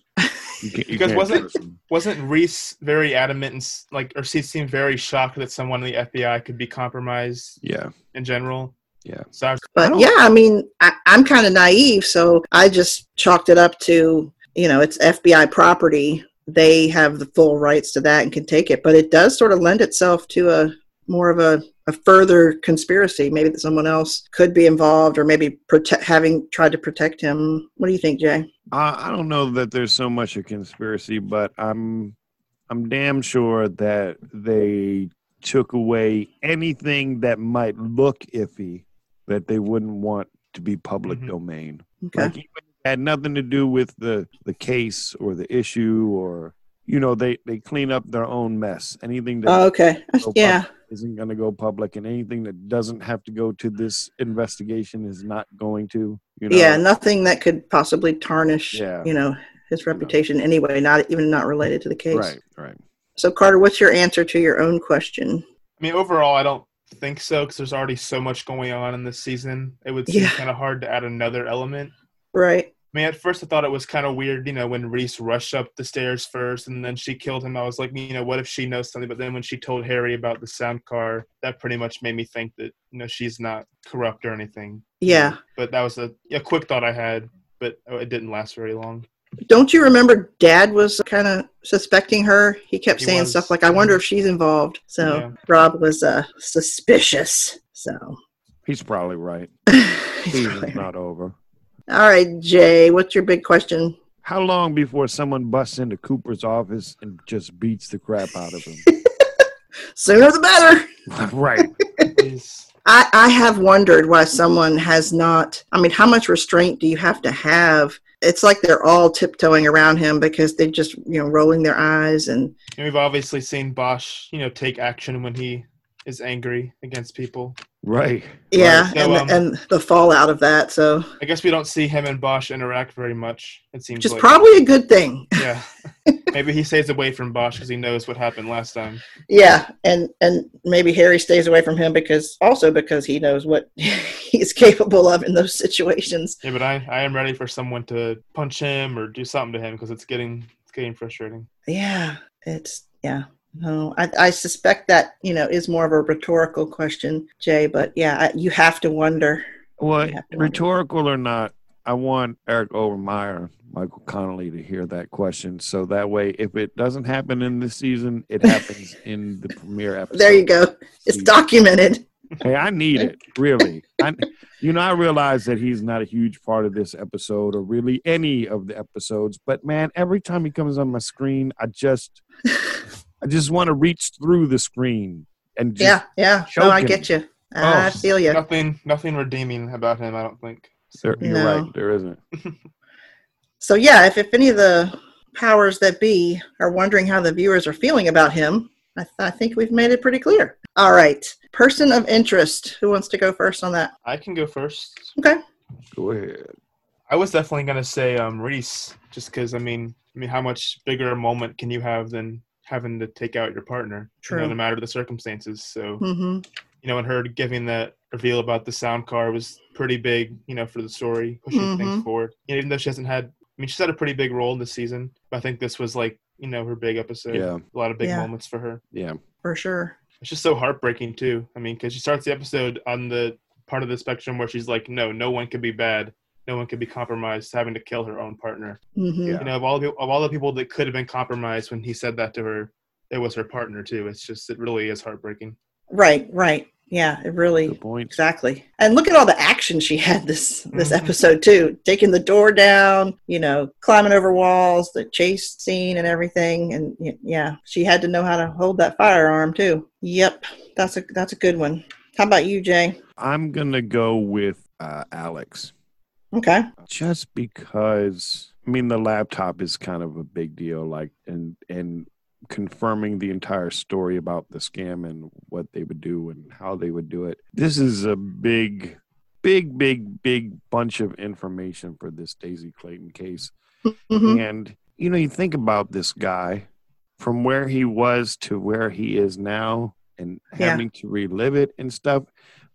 You can't, you Because can't wasn't- Wasn't Reese very adamant and like, or she seemed very shocked that someone in the FBI could be compromised Yeah, in general? yeah. So I was, But don't- yeah, I mean, I, I'm kind of naive, so I just chalked it up to, you know, it's FBI property. They have the full rights to that and can take it. But it does sort of lend itself to a more of a, a further conspiracy. Maybe that someone else could be involved or maybe prote- having tried to protect him. What do you think, Jay? I, I don't know that there's so much a conspiracy, but I'm I'm damn sure that they took away anything that might look iffy that they wouldn't want to be public Mhm. domain. Okay. Like even had nothing to do with the the case or the issue or you know they they clean up their own mess. Anything that Oh, okay. go Yeah. isn't going to go public, and anything that doesn't have to go to this investigation is not going to. You know, Yeah. Nothing that could possibly tarnish, Yeah. you know, his reputation anyway, not even not related to the case. right, right. So, Carter, what's your answer to your own question? I mean, overall, I don't think so because there's already so much going on in this season. It would seem Yeah. kind of hard to add another element. Right. I mean, at first I thought it was kind of weird, you know, when Reese rushed up the stairs first and then she killed him. I was like, you know, what if she knows something? But then when she told Harry about the sound car, that pretty much made me think that, you know, she's not corrupt or anything. Yeah. But that was a, a quick thought I had, but it didn't last very long. Don't you remember Dad was kind of suspecting her? He kept He saying was. stuff like, "I wonder if she's involved." So Yeah. Rob was uh, suspicious. So He's probably right. He's Season's probably- not over. All right, Jay, what's your big question? How long before someone busts into Cooper's office and just beats the crap out of him? Sooner the better. right. I, I have wondered why someone has not. I mean, how much restraint do you have to have? It's like they're all tiptoeing around him because they're just, you know, rolling their eyes and And we've obviously seen Bosch, you know, take action when he is angry against people. Right. yeah, So, and, um, the, and the fallout of that. So, I guess we don't see him and Bosch interact very much. It seems which is like. probably a good thing. yeah. Maybe he stays away from Bosch because he knows what happened last time. Yeah, and and maybe Harry stays away from him because also because he knows what he's capable of in those situations. Yeah, but I, I am ready for someone to punch him or do something to him because it's getting it's getting frustrating. Yeah, it's yeah. No, I, I suspect that you know is more of a rhetorical question, Jay. But yeah, you have to wonder. Well, to wonder. rhetorical or not, I want Eric Overmyer, Michael Connelly to hear that question. So that way, if it doesn't happen in this season, it happens in the premiere episode. There you go. It's documented. Hey, I need it, really. I, you know, I realize that he's not a huge part of this episode or really any of the episodes, but man, every time he comes on my screen, I just, I just want to reach through the screen and just, Yeah, yeah. No, I choking. get you. I Oh, feel you. Nothing, nothing redeeming about him. I don't think. there, you're No. right. There isn't. So yeah, if, if any of the powers that be are wondering how the viewers are feeling about him, I, th- I think we've made it pretty clear. All right, person of interest. Who wants to go first on that? I can go first. Okay. Go ahead. I was definitely gonna say um, Reese, just because I mean, I mean, how much bigger a moment can you have than having to take out your partner? You know, no matter the circumstances. So Mm-hmm. you know, and her giving that reveal about the sound car was pretty big. You know, for the story, pushing things Mhm. forward. You know, even though she hasn't had, I mean, she's had a pretty big role in this season. But I think this was like, you know, her big episode. Yeah. a lot of big Yeah. moments for her. Yeah. For sure. It's just so heartbreaking too. I mean, because she starts the episode on the part of the spectrum where she's like, "No, no one can be bad. No one can be compromised, having to kill her own partner." Mm-hmm. Yeah. You know, of all the of all the people that could have been compromised when he said that to her, it was her partner too. It's just it really is heartbreaking. Right. Right. Yeah. It really. Good point. Exactly. And look at all the action she had this this Mhm. episode too. Taking the door down, you know, climbing over walls, the chase scene and everything. And yeah, she had to know how to hold that firearm too. Yep. That's a that's a good one. How about you, Jay? I'm gonna go with uh, Alex, Okay. just because. I mean, the laptop is kind of a big deal. Like, and and confirming the entire story about the scam and what they would do and how they would do it. This is a big, big, big, big bunch of information for this Daisy Clayton case. hmm And you know, you think about this guy from where he was to where he is now and Yeah. having to relive it and stuff.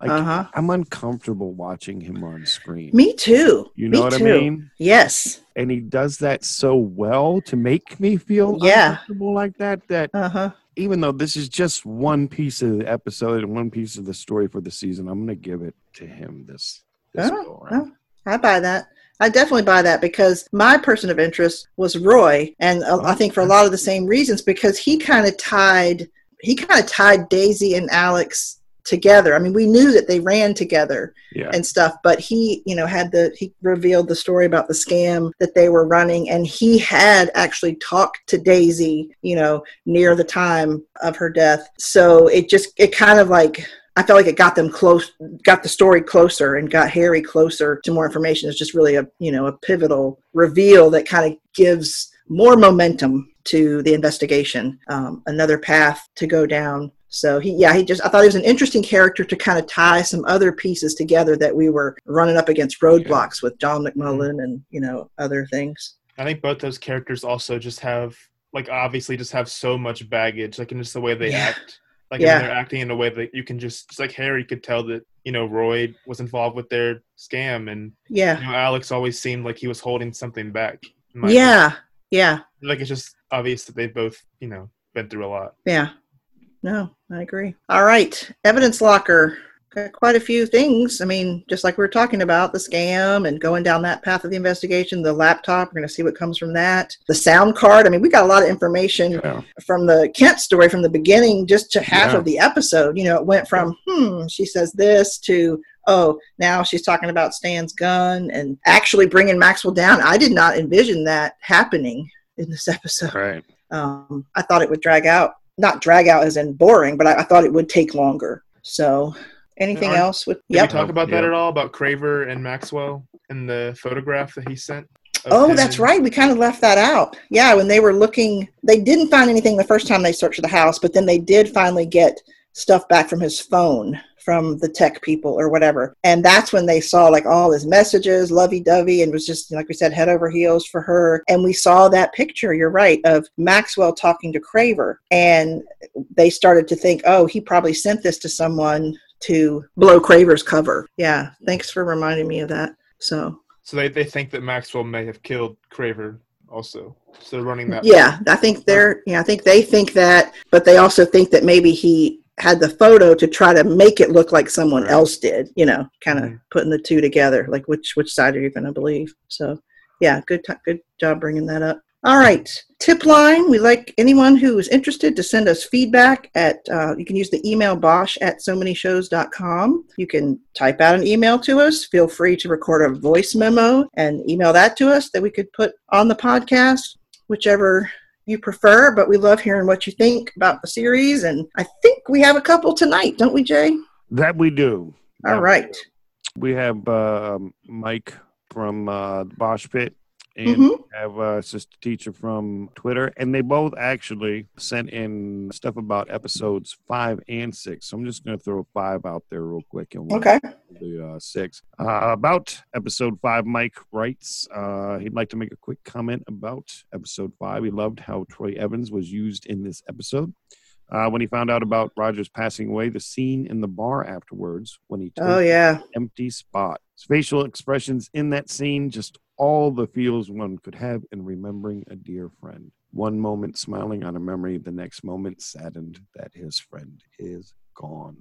Like Uh huh. I'm uncomfortable watching him on screen. Me too. you know Me what too. I mean? Yes. And he does that so well to make me feel Yeah. uncomfortable like that that Uh huh. even though this is just one piece of the episode and one piece of the story for the season, I'm gonna give it to him this this Oh, go. I buy that. I definitely buy that because my person of interest was Roy, and uh, I think for a lot of the same reasons because he kind of tied he kind of tied Daisy and Alex together. I mean, we knew that they ran together Yeah. and stuff, but he, you know, had the he revealed the story about the scam that they were running, and he had actually talked to Daisy, you know, near the time of her death. So it just it kind of like I felt like it got them close, got the story closer, and got Harry closer to more information. It's just really a you know a pivotal reveal that kind of gives more momentum to the investigation, um, another path to go down. So he, yeah, he just I thought he was an interesting character to kind of tie some other pieces together that we were running up against roadblocks with John mm-hmm. McMullen and you know other things. I think both those characters also just have like obviously just have so much baggage, like in just the way they Yeah. act. Like Yeah. I mean, they're acting in a way that you can just, just like Harry could tell that you know Roy was involved with their scam, and Yeah, you know Alex always seemed like he was holding something back. yeah, yeah, like it's just obvious that they've both you know been through a lot. yeah. No, I agree. All right, evidence locker. Got quite a few things. I mean, just like we were talking about the scam and going down that path of the investigation, the laptop, we're going to see what comes from that. The sound card. I mean, we got a lot of information Yeah. from the Kent story from the beginning just to half Yeah. of the episode. You know, it went from, hmm, she says this to, oh, now she's talking about Stan's gun and actually bringing Maxwell down. I did not envision that happening in this episode. Right. Um, I thought it would drag out, not drag out as in boring, but I, I thought it would take longer. So, anything Aren't- else with, Did yep. we talk about that Yeah. at all about Craver and Maxwell and the photograph that he sent? Oh, him that's right. We kind of left that out. Yeah, when they were looking, they didn't find anything the first time they searched the house, but then they did finally get stuff back from his phone from the tech people or whatever. And that's when they saw like all his messages, lovey dovey, and was just, like we said, head over heels for her. And we saw that picture, you're right, of Maxwell talking to Craver. And they started to think, oh, he probably sent this to someone to blow Craver's cover. Yeah, thanks for reminding me of that. So, So they, they think that Maxwell may have killed Craver also. So they're running that. Yeah, I think they're. Yeah, I think they think that, but they also think that maybe he had the photo to try to make it look like someone Right. else did. You know, kind of Mhm. putting the two together. Like which which side are you going to believe? So, yeah, good t- good job bringing that up. All right, tip line. We like anyone who is interested to send us feedback at. Uh, you can use the email bosh at so many shows.com. You can type out an email to us. Feel free to record a voice memo and email that to us that we could put on the podcast whichever you prefer, but we love hearing what you think about the series. And I think we have a couple tonight, don't we, Jay? That we do. All we right. We have uh, Mike from uh, the Bosch Pit and Mhm. have uh, sister teacher from Twitter, and they both actually sent in stuff about episodes five and six. So I'm just going to throw five out there real quick and we'll Okay. the uh, six. Uh, about episode five, Mike writes uh, he'd like to make a quick comment about episode five. He loved how Troy Evans was used in this episode. Uh, when he found out about Rogers passing away, the scene in the bar afterwards, when he told Oh, yeah. empty spot. His facial expressions in that scene, just all the feels one could have in remembering a dear friend. One moment smiling on a memory, the next moment saddened that his friend is gone.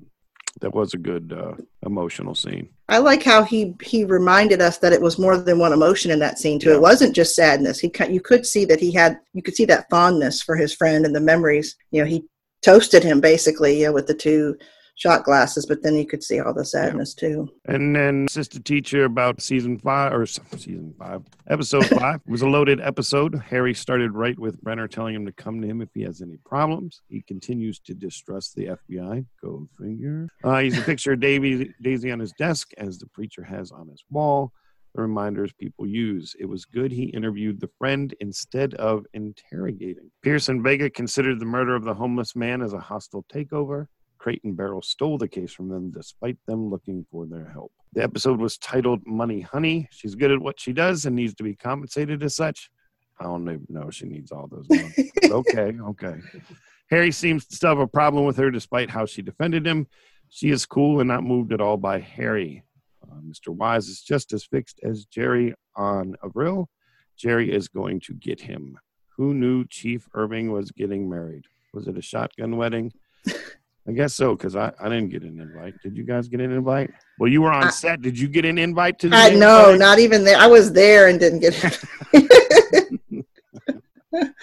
That was a good uh, emotional scene. I like how he he reminded us that it was more than one emotion in that scene too. Yeah. It wasn't just sadness. He you could see that he had you could see that fondness for his friend and the memories. You know, he toasted him basically, you know, with the two shot glasses, but then you could see all the sadness too. And then sister teacher about season five or season five, episode five was a loaded episode. Harry started right with Brenner telling him to come to him if he has any problems. He continues to distrust the FBI. Go figure. Uh, he's a picture of Davy, Daisy on his desk, as the preacher has on his wall. The reminders people use. It was good he interviewed the friend instead of interrogating. Pierce and Vega considered the murder of the homeless man as a hostile takeover. Crate and Barrel stole the case from them despite them looking for their help. The episode was titled Money Honey. She's good at what she does and needs to be compensated as such. I don't even know she needs all those money. okay, okay. Harry seems to still have a problem with her despite how she defended him. She is cool and not moved at all by Harry. Uh, Mr. Wise is just as fixed as Jerry on Avril. Jerry is going to get him. Who knew Chief Irving was getting married? Was it a shotgun wedding? I guess so, because I, I didn't get an invite. Did you guys get an invite? Well, you were on I- set. Did you get an invite to the I no, not even there. I was there and didn't get it.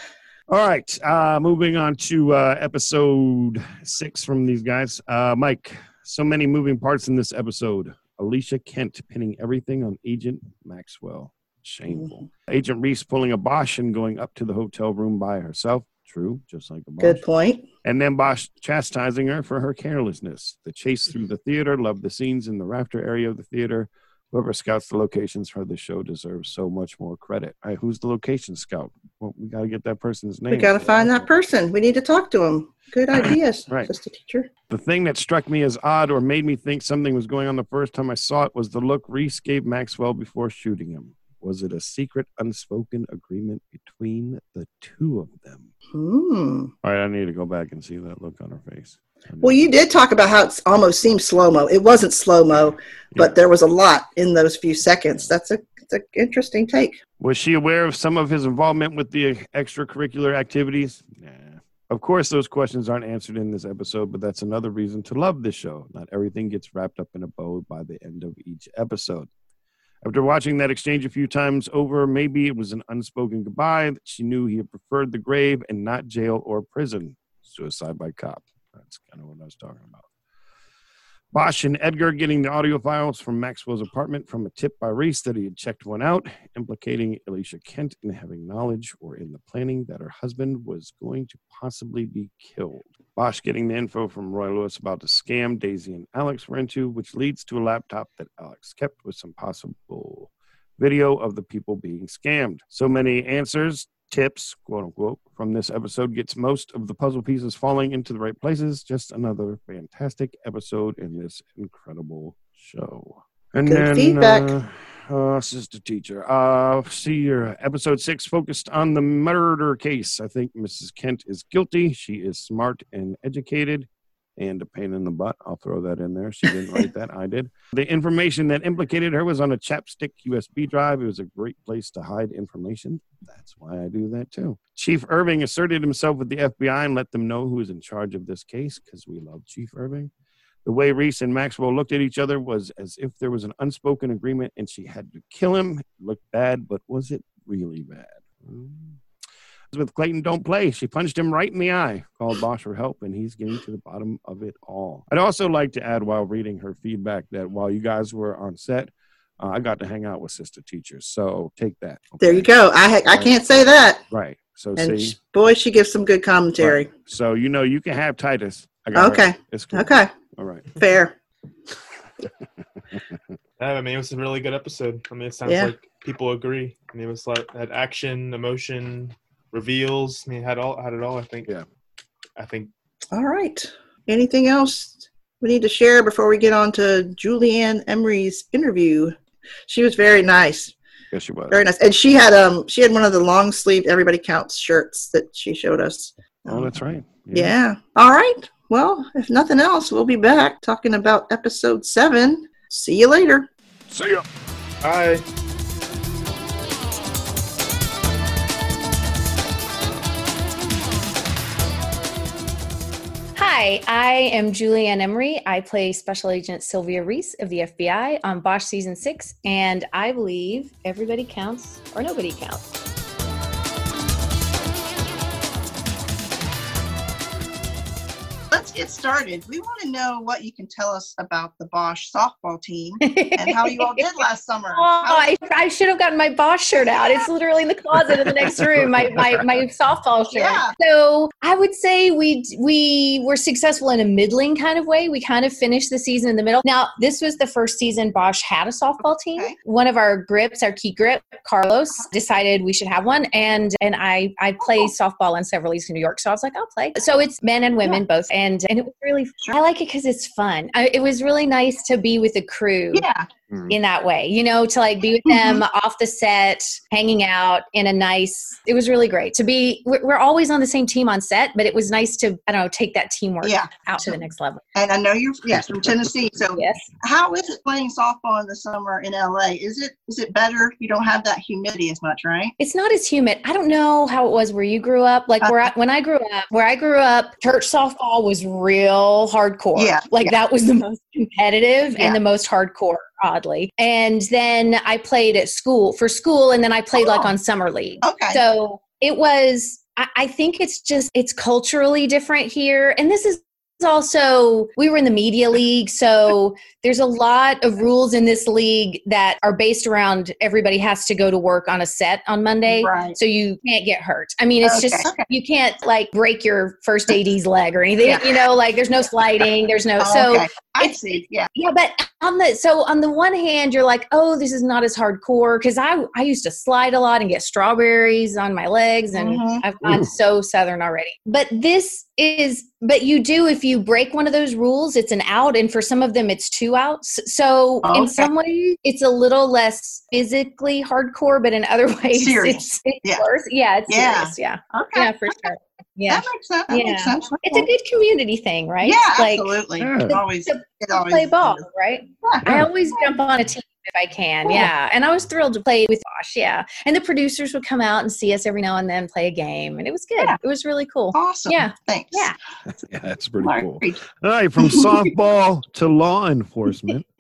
All right. Uh, moving on to uh, episode six from these guys. Uh, Mike, so many moving parts in this episode. Alicia Kent pinning everything on Agent Maxwell. Shameful. Agent Reese pulling a Bosch and going up to the hotel room by herself. True, just like a. Good point. And then Bosch chastising her for her carelessness. The chase through the theater, love the scenes in the rafter area of the theater. Whoever scouts the locations for the show deserves so much more credit. All right, who's the location scout? Well, we got to get that person's name. We got to find that person. We need to talk to him. Good ideas, Right. just a teacher. The thing that struck me as odd or made me think something was going on the first time I saw it was the look Reese gave Maxwell before shooting him. Was it a secret, unspoken agreement between the two of them? Hmm. All right, I need to go back and see that look on her face. Well, you did talk about how it almost seemed slow mo. It wasn't slow mo, but there was a lot in those few seconds. That's a, it's an interesting take. Was she aware of some of his involvement with the extracurricular activities? Nah. Of course, those questions aren't answered in this episode, but that's another reason to love this show. Not everything gets wrapped up in a bow by the end of each episode. After watching that exchange a few times over, maybe it was an unspoken goodbye that she knew he had preferred the grave and not jail or prison. Suicide by cop. That's kind of what I was talking about. Bosch and Edgar getting the audio files from Maxwell's apartment from a tip by Reese that he had checked one out, implicating Alicia Kent in having knowledge or in the planning that her husband was going to possibly be killed. Bosch getting the info from Roy Lewis about the scam Daisy and Alex were into, which leads to a laptop that Alex kept with some possible video of the people being scammed. So many answers, tips, quote unquote, from this episode gets most of the puzzle pieces falling into the right places. Just another fantastic episode in this incredible show. And Good then, feedback. Uh, uh, sister teacher. Uh, see your episode six focused on the murder case. I think Mrs. Kent is guilty. She is smart and educated and a pain in the butt. I'll throw that in there. She didn't write that. I did. The information that implicated her was on a chapstick USB drive. It was a great place to hide information. That's why I do that too. Chief Irving asserted himself with the FBI and let them know who was in charge of this case because we love Chief Irving. The way Reese and Maxwell looked at each other was as if there was an unspoken agreement and she had to kill him. It looked bad, but was it really bad? Hmm. Elizabeth Clayton don't play. She punched him right in the eye, called Bosch for help, and he's getting to the bottom of it all. I'd also like to add while reading her feedback that while you guys were on set, uh, I got to hang out with sister teachers. So take that. There you go. I ha- I can't say that. Right. So And see, sh- boy, she gives some good commentary. so you know you can have Titus. I got her. Okay. It's cool. Okay. All right. Fair. Yeah, I mean, it was a really good episode. I mean, it sounds Yeah. like people agree. I mean, it was like had action, emotion, reveals. I mean, had all had it all. I think. Yeah. I think All right. Anything else we need to share before we get on to Julie Ann Emery's interview? She was very nice. Yes, she was. Very nice. And she had um she had one of the long sleeve everybody counts shirts that she showed us. Oh, that's right. Yeah. All right. Well, if nothing else, we'll be back talking about episode seven. See you later. See ya. I. Hi, I am Julie Ann Emery. I play Special Agent Sylvia Reese of the FBI on Bosch Season 6, and I believe everybody counts or nobody counts. Let's get started. We want to know what you can tell us about the Bosch softball team and how you all did last summer. Oh, How- I, I should have gotten my Bosch shirt out. It's literally in the closet in the next room, my, my, my softball shirt. Yeah. So I would say we we were successful in a middling kind of way. We kind of finished the season in the middle. Now, this was the first season Bosch had a softball team. Okay. One of our grips, our key grip, Carlos, uh-huh. decided we should have one. And and I I play oh. softball in several leagues in New York. So I was like, I'll play. So it's men and women both. And and it was really. I like it because it's fun. I, it was really nice to be with the crew yeah. Mm-hmm. in that way, you know, to like be with them mm-hmm. off the set, hanging out in a nice, it was really great to be, we're, we're always on the same team on set, but it was nice to, I don't know, take that teamwork Yeah. out to the next level. And I know you're yes from Tennessee. So Yes. how is it playing softball in the summer in LA? Is it is it better? You don't have that humidity as much, right? It's not as humid. I don't know how it was where you grew up. Like where I, uh-huh. when I grew up, where I grew up, church softball was real hardcore. Yeah, Like yeah. that was the most competitive Yeah. and the most hardcore, oddly. And then I played at school for school, and then I played like Oh. on summer league. Okay. So it was, I, I think it's just, it's culturally different here. And this is also, we were in the media league. So there's a lot of rules in this league that are based around everybody has to go to work on a set on Monday. Right. So you can't get hurt. I mean, it's Okay, just, okay. you can't like break your first AD's leg or anything, Yeah. you know, like there's no sliding, there's no, Oh, so okay. I it's- see. Yeah. yeah, but on the so on the one hand, you're like, oh, this is not as hardcore because I I used to slide a lot and get strawberries on my legs, and Mhm. i am so southern already. But this is, but you do if you break one of those rules, it's an out, and for some of them, it's two outs. So Oh, in some ways, it's a little less physically hardcore, but in other ways, Serious. it's, it's Yeah. worse. Yeah, it's Yeah. serious. Yeah, Okay. yeah, for sure. Yeah, That makes sense. That Yeah. makes sense. it's a good community thing, right? Yeah, like absolutely. Yeah. It always, To- it always play ball, right? Yeah. I always jump on a team if I can. Cool. Yeah. And I was thrilled to play with Bosch. Yeah. And the producers would come out and see us every now and then play a game. And it was good. Yeah. It was really cool. Awesome. Yeah. Thanks. Yeah. Yeah, that's pretty All cool. right. All right, from softball to law enforcement.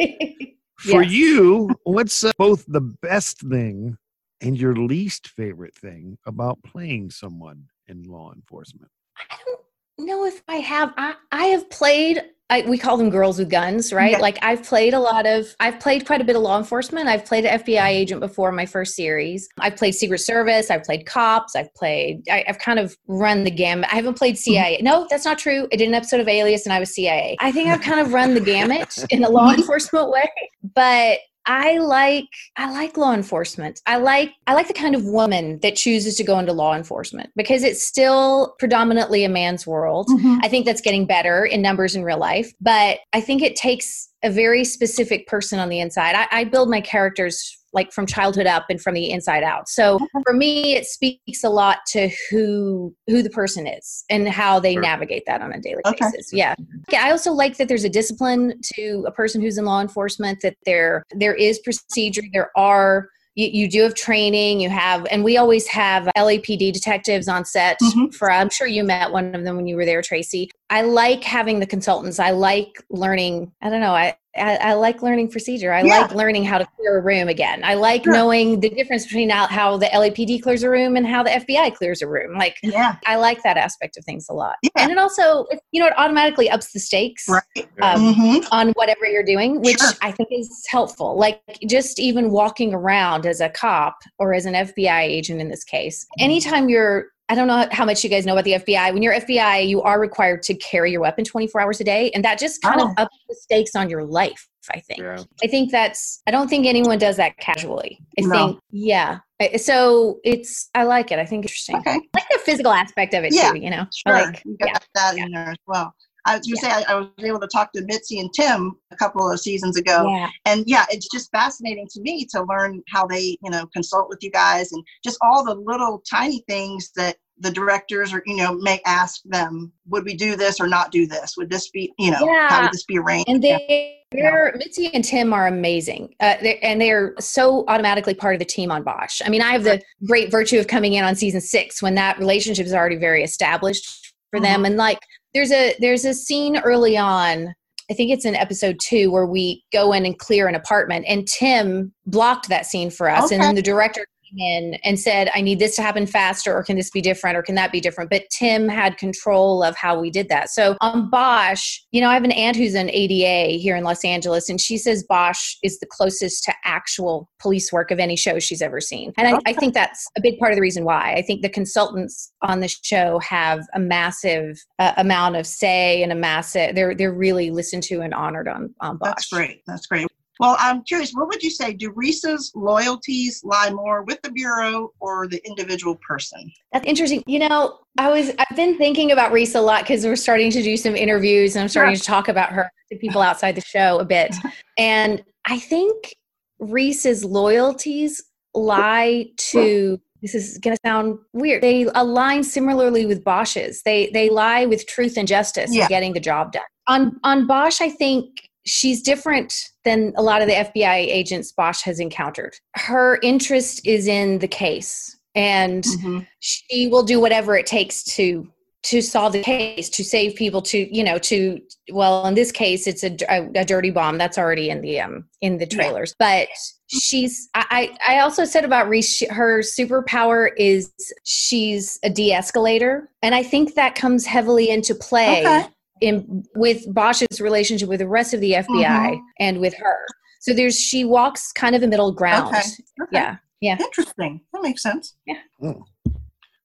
For Yes. you, what's uh, both the best thing and your least favorite thing about playing someone in law enforcement? I don't know if I have. I, I have played. I, we call them girls with guns, right? Yeah. Like I've played a lot of. I've played quite a bit of law enforcement. I've played an FBI agent before in my first series. I've played Secret Service. I've played cops. I've played. I, I've kind of run the gamut. I haven't played mm-hmm. CIA. No, that's not true. I did an episode of Alias and I was CIA. I think I've kind of run the gamut in a law enforcement way, but. I like I like law enforcement. I like I like the kind of woman that chooses to go into law enforcement because it's still predominantly a man's world. Mhm. I think that's getting better in numbers in real life, but I think it takes a very specific person on the inside. I, I build my characters like from childhood up and from the inside out. So for me, it speaks a lot to who who the person is and how they Sure. navigate that on a daily Okay. basis. Yeah. Yeah, I also like that there's a discipline to a person who's in law enforcement. That there there is procedure. There are you, you do have training. You have, and we always have LAPD detectives on set. Mhm. For I'm sure you met one of them when you were there, Tracy. I like having the consultants. I like learning. I don't know. I I, I like learning procedure. I Yeah. like learning how to clear a room again. I like Sure. knowing the difference between how, how the LAPD clears a room and how the FBI clears a room. Like Yeah. I like that aspect of things a lot. Yeah. And it also, you know, it automatically ups the stakes Right. um, hmm on whatever you're doing, which Sure. I think is helpful. Like just even walking around as a cop or as an FBI agent in this case, anytime you're I don't know how much you guys know about the FBI. When you're FBI, you are required to carry your weapon 24 hours a day, and that just kind Oh. of ups the stakes on your life. I think. Yeah. I think that's. I don't think anyone does that casually. I No. think, yeah. So it's. I like it. I think it's interesting. Okay. I like the physical aspect of it Yeah, too. You know, Sure. Like. you got yeah, that yeah. in there as well. I was going to say, I, I was able to talk to Mitzi and Tim a couple of seasons ago. Yeah. And yeah, it's just fascinating to me to learn how they, you know, consult with you guys and just all the little tiny things that the directors or, you know, may ask them, would we do this or not do this? Would this be, you know, how would this be arranged? And Yeah. they, they're Mitzi and Tim are amazing, uh, they and they're so automatically part of the team on Bosch. I mean, I have the great virtue of coming in on season six when that relationship is already very established for them, and like there's a there's a scene early on. I think it's in episode two where we go in and clear an apartment, and Tim blocked that scene for us, and Okay. then the director in and said, "I need this to happen faster, or can this be different, or can that be different?" But Tim had control of how we did that. So on Bosch, you know, I have an aunt who's an ADA here in Los Angeles, and she says Bosch is the closest to actual police work of any show she's ever seen, and I, I think that's a big part of the reason why. I think the consultants on the show have a massive uh, amount of say and a massive. They're they're really listened to and honored on on Bosch. That's great. That's great. Well, I'm curious, what would you say? Do Reese's loyalties lie more with the Bureau or the individual person? That's interesting. You know, I was I've been thinking about Reese a lot because we're starting to do some interviews and I'm starting to talk about her to people outside the show a bit. And I think Reese's loyalties lie to this is going to sound weird. They align similarly with Bosch's. They they lie with truth and justice Yeah. and getting the job done. On on Bosch, I think she's different than a lot of the FBI agents Bosch has encountered. Her interest is in the case and Mhm. she will do whatever it takes to to solve the case to save people to you know to well in this case it's a, a, a dirty bomb that's already in the um in the Yeah. trailers but she's I, I also said about Reese her superpower is she's a de-escalator and i think that comes heavily into play Okay. In with bosch's relationship with the rest of the fbi Mhm. and with her so there's she walks kind of a middle ground Okay. Okay. yeah Interesting. That makes sense. Yeah.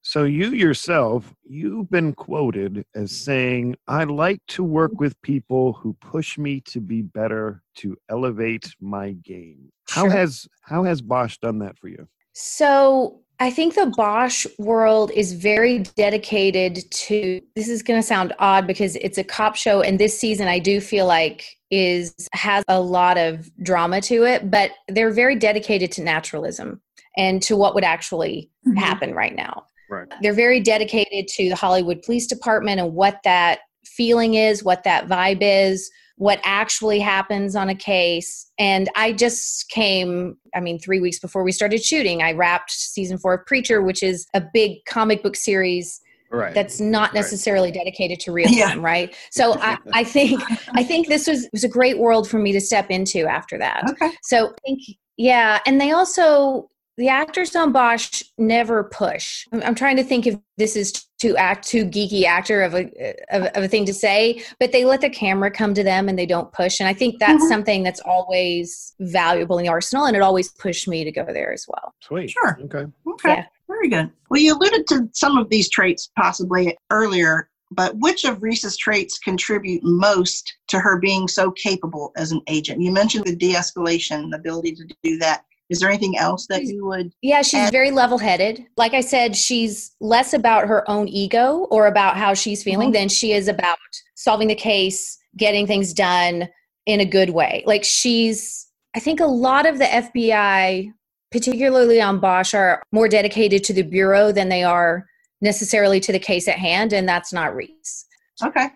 So you yourself, you've been quoted as saying, "I like to work with people who push me to be better, to elevate my game." How Sure. has how has Bosch done that for you? So I think the Bosch world is very dedicated to this is going to sound odd because it's a cop show and this season I do feel like is has a lot of drama to it but they're very dedicated to naturalism and to what would actually Mhm. happen right now. Right. They're very dedicated to the Hollywood Police Department and what that feeling is, what that vibe is, what actually happens on a case. And I just came, I mean, three weeks before we started shooting, I wrapped season four of Preacher, which is a big comic book series Right. that's not Right. necessarily dedicated to real Yeah. time, right? So I, I think I think this was was a great world for me to step into after that. Okay. So I think, yeah, and they also the actors on Bosch never push. I'm, I'm trying to think if this is too act too geeky actor of a of, of a thing to say, but they let the camera come to them and they don't push. And I think that's Mhm. something that's always valuable in the arsenal, and it always pushed me to go there as well. Sweet. Sure. Okay. Okay. Yeah. Very good. Well, you alluded to some of these traits possibly earlier, but which of Reese's traits contribute most to her being so capable as an agent? You mentioned the de escalation, the ability to do that. Is there anything else that you would? Yeah, she's And- very level headed. Like I said, she's less about her own ego or about how she's feeling Mhm. than she is about solving the case, getting things done in a good way. Like she's, I think a lot of the FBI, particularly on Bosch, are more dedicated to the Bureau than they are necessarily to the case at hand. And that's not Reese. Okay,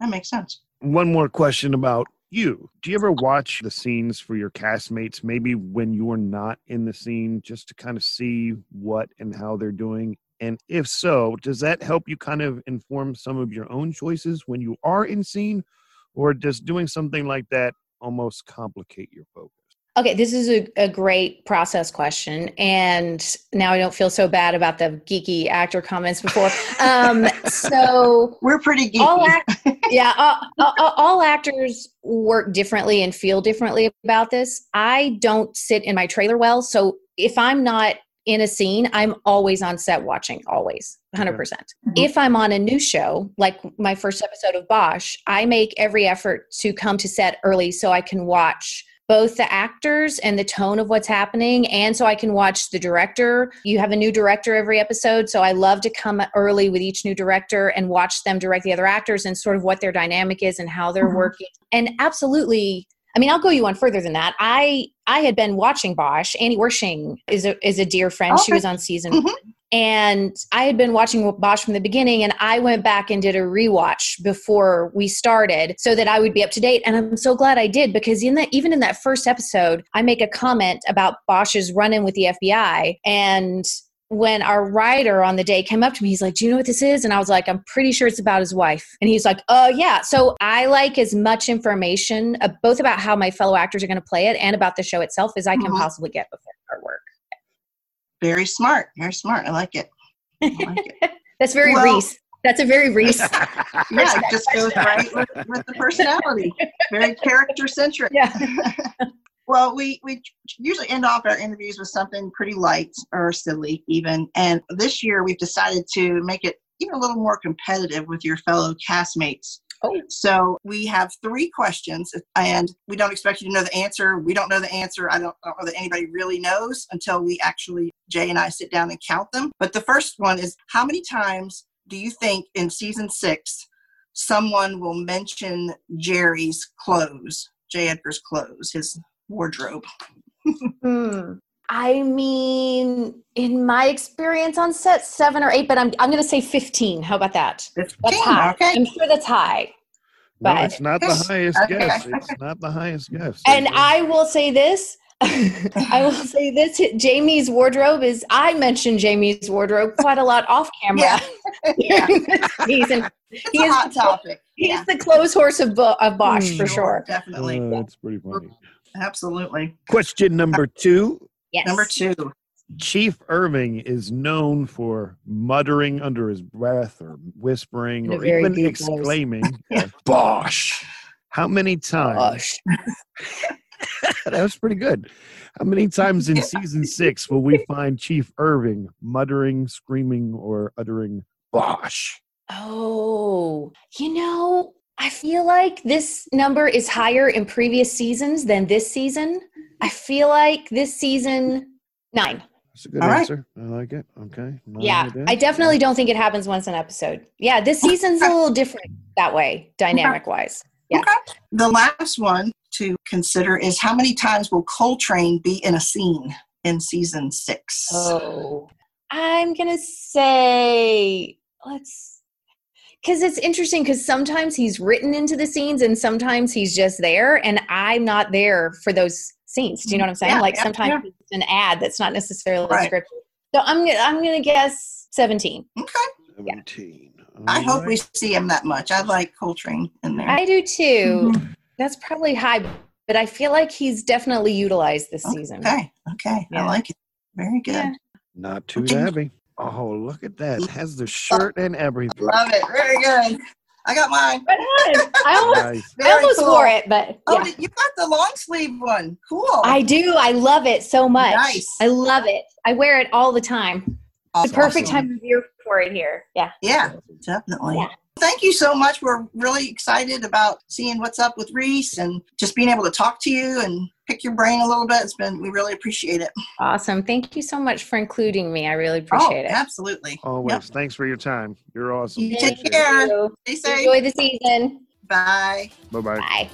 that makes sense. One more question about you. Do you ever watch the scenes for your castmates, maybe when you're not in the scene, just to kind of see what and how they're doing? And if so, does that help you kind of inform some of your own choices when you are in scene? Or does doing something like that almost complicate your focus? Okay, this is a, a great process question. And now I don't feel so bad about the geeky actor comments before. Um, so We're pretty geeky. all act- yeah all, all, all actors work differently and feel differently about this i don't sit in my trailer well so if i'm not in a scene, I'm always on set watching, always, 100%. percent Mhm. If I'm on a new show, like my first episode of Bosch, I make every effort to come to set early so I can watch both the actors and the tone of what's happening and so I can watch the director. You have a new director every episode, so I love to come early with each new director and watch them direct the other actors and sort of what their dynamic is and how they're Mhm. working. And absolutely I mean, I'll go you one further than that. I I had been watching Bosch. Annie Wersching is a is a dear friend. She was on season Mhm. one. And I had been watching Bosch from the beginning, and I went back and did a rewatch before we started so that I would be up to date. And I'm so glad I did because in that, even in that first episode, I make a comment about Bosch's run in with the FBI. And when our writer on the day came up to me, he's like, Do you know what this is? And I was like, I'm pretty sure it's about his wife. And he's like, Oh, yeah. So I like as much information, uh, both about how my fellow actors are going to play it and about the show itself, as I can Mhm. possibly get before I start work. Very smart. Very smart. I like it. I like it. That's very Well- Reese. That's a very Reese. Yeah, it just goes right with, with the personality. Very character centric. Yeah. well, we we usually end off our interviews with something pretty light or silly, even. And this year, we've decided to make it even a little more competitive with your fellow castmates. Oh. So we have three questions, and we don't expect you to know the answer. We don't know the answer. I don't, I don't know that anybody really knows until we actually Jay and I sit down and count them. But the first one is: How many times do you think in season six someone will mention Jerry's clothes, Jay Edgar's clothes, his wardrobe? Hmm. I mean, in my experience on set, seven or eight, but I'm I'm going to say fifteen. How about that? That's 15, high. okay. I'm sure that's high. No, it's not the highest Okay. guess. It's not the highest guess. And I will say this. I will say this. Jamie's wardrobe is. I mentioned Jamie's wardrobe quite a lot off camera Yeah. during this season. It's He a is hot the- topic. He's Yeah, the clothes horse of, Bo- of Bosch Hmm. for sure. Definitely. Uh, that's pretty funny. Absolutely. Question number two. Yes. Number two. Chief Irving is known for muttering under his breath or whispering or even deep voice. exclaiming, Bosch. How many times? Bosch. that was pretty good. How many times in season six will we find Chief Irving muttering, screaming, or uttering Bosch? Oh, you know, I feel like this number is higher in previous seasons than this season. I feel like this season, nine. That's a good All right. answer. I like it. Okay. Nine Yeah. I definitely don't think it happens once an episode. Yeah, this season's a little different that way, dynamic wise. Yeah. Okay. The last one to consider is how many times will Coltrane be in a scene in season six? Oh, I'm gonna say let's because it's interesting because sometimes he's written into the scenes and sometimes he's just there, and I'm not there for those scenes. Do you know what I'm saying? Yeah, like yeah, sometimes yeah. it's an ad that's not necessarily Right. scripted. So I'm gonna I'm gonna guess 17. Okay. 17. I All hope we see him that much. I like Coltrane in there. I do too. Mhm. That's probably high, but I feel like he's definitely utilized this season. Okay. Okay. Yeah. I like it. Very good. Yeah. Not too Okay. shabby. Oh, look at that. It has the oh. shirt and everything. Love it. Very good. I got mine. Right on. I almost, Nice. I Very almost cool. wore it, but Oh, yeah. did- you got the long sleeve one. Cool. I do. I love it so much. Nice. I love it. I wear it all the time. Awesome. the perfect Awesome. time of year for it here. Yeah. Yeah, definitely. Yeah. Thank you so much. We're really excited about seeing what's up with Reese and just being able to talk to you and pick your brain a little bit. It's been we really appreciate it. Awesome. Thank you so much for including me. I really oh, appreciate oh, it. absolutely. Always. Yep. Thanks for your time. You're awesome. You take care. you. Stay safe. Enjoy the season. Bye. Bye bye. Bye.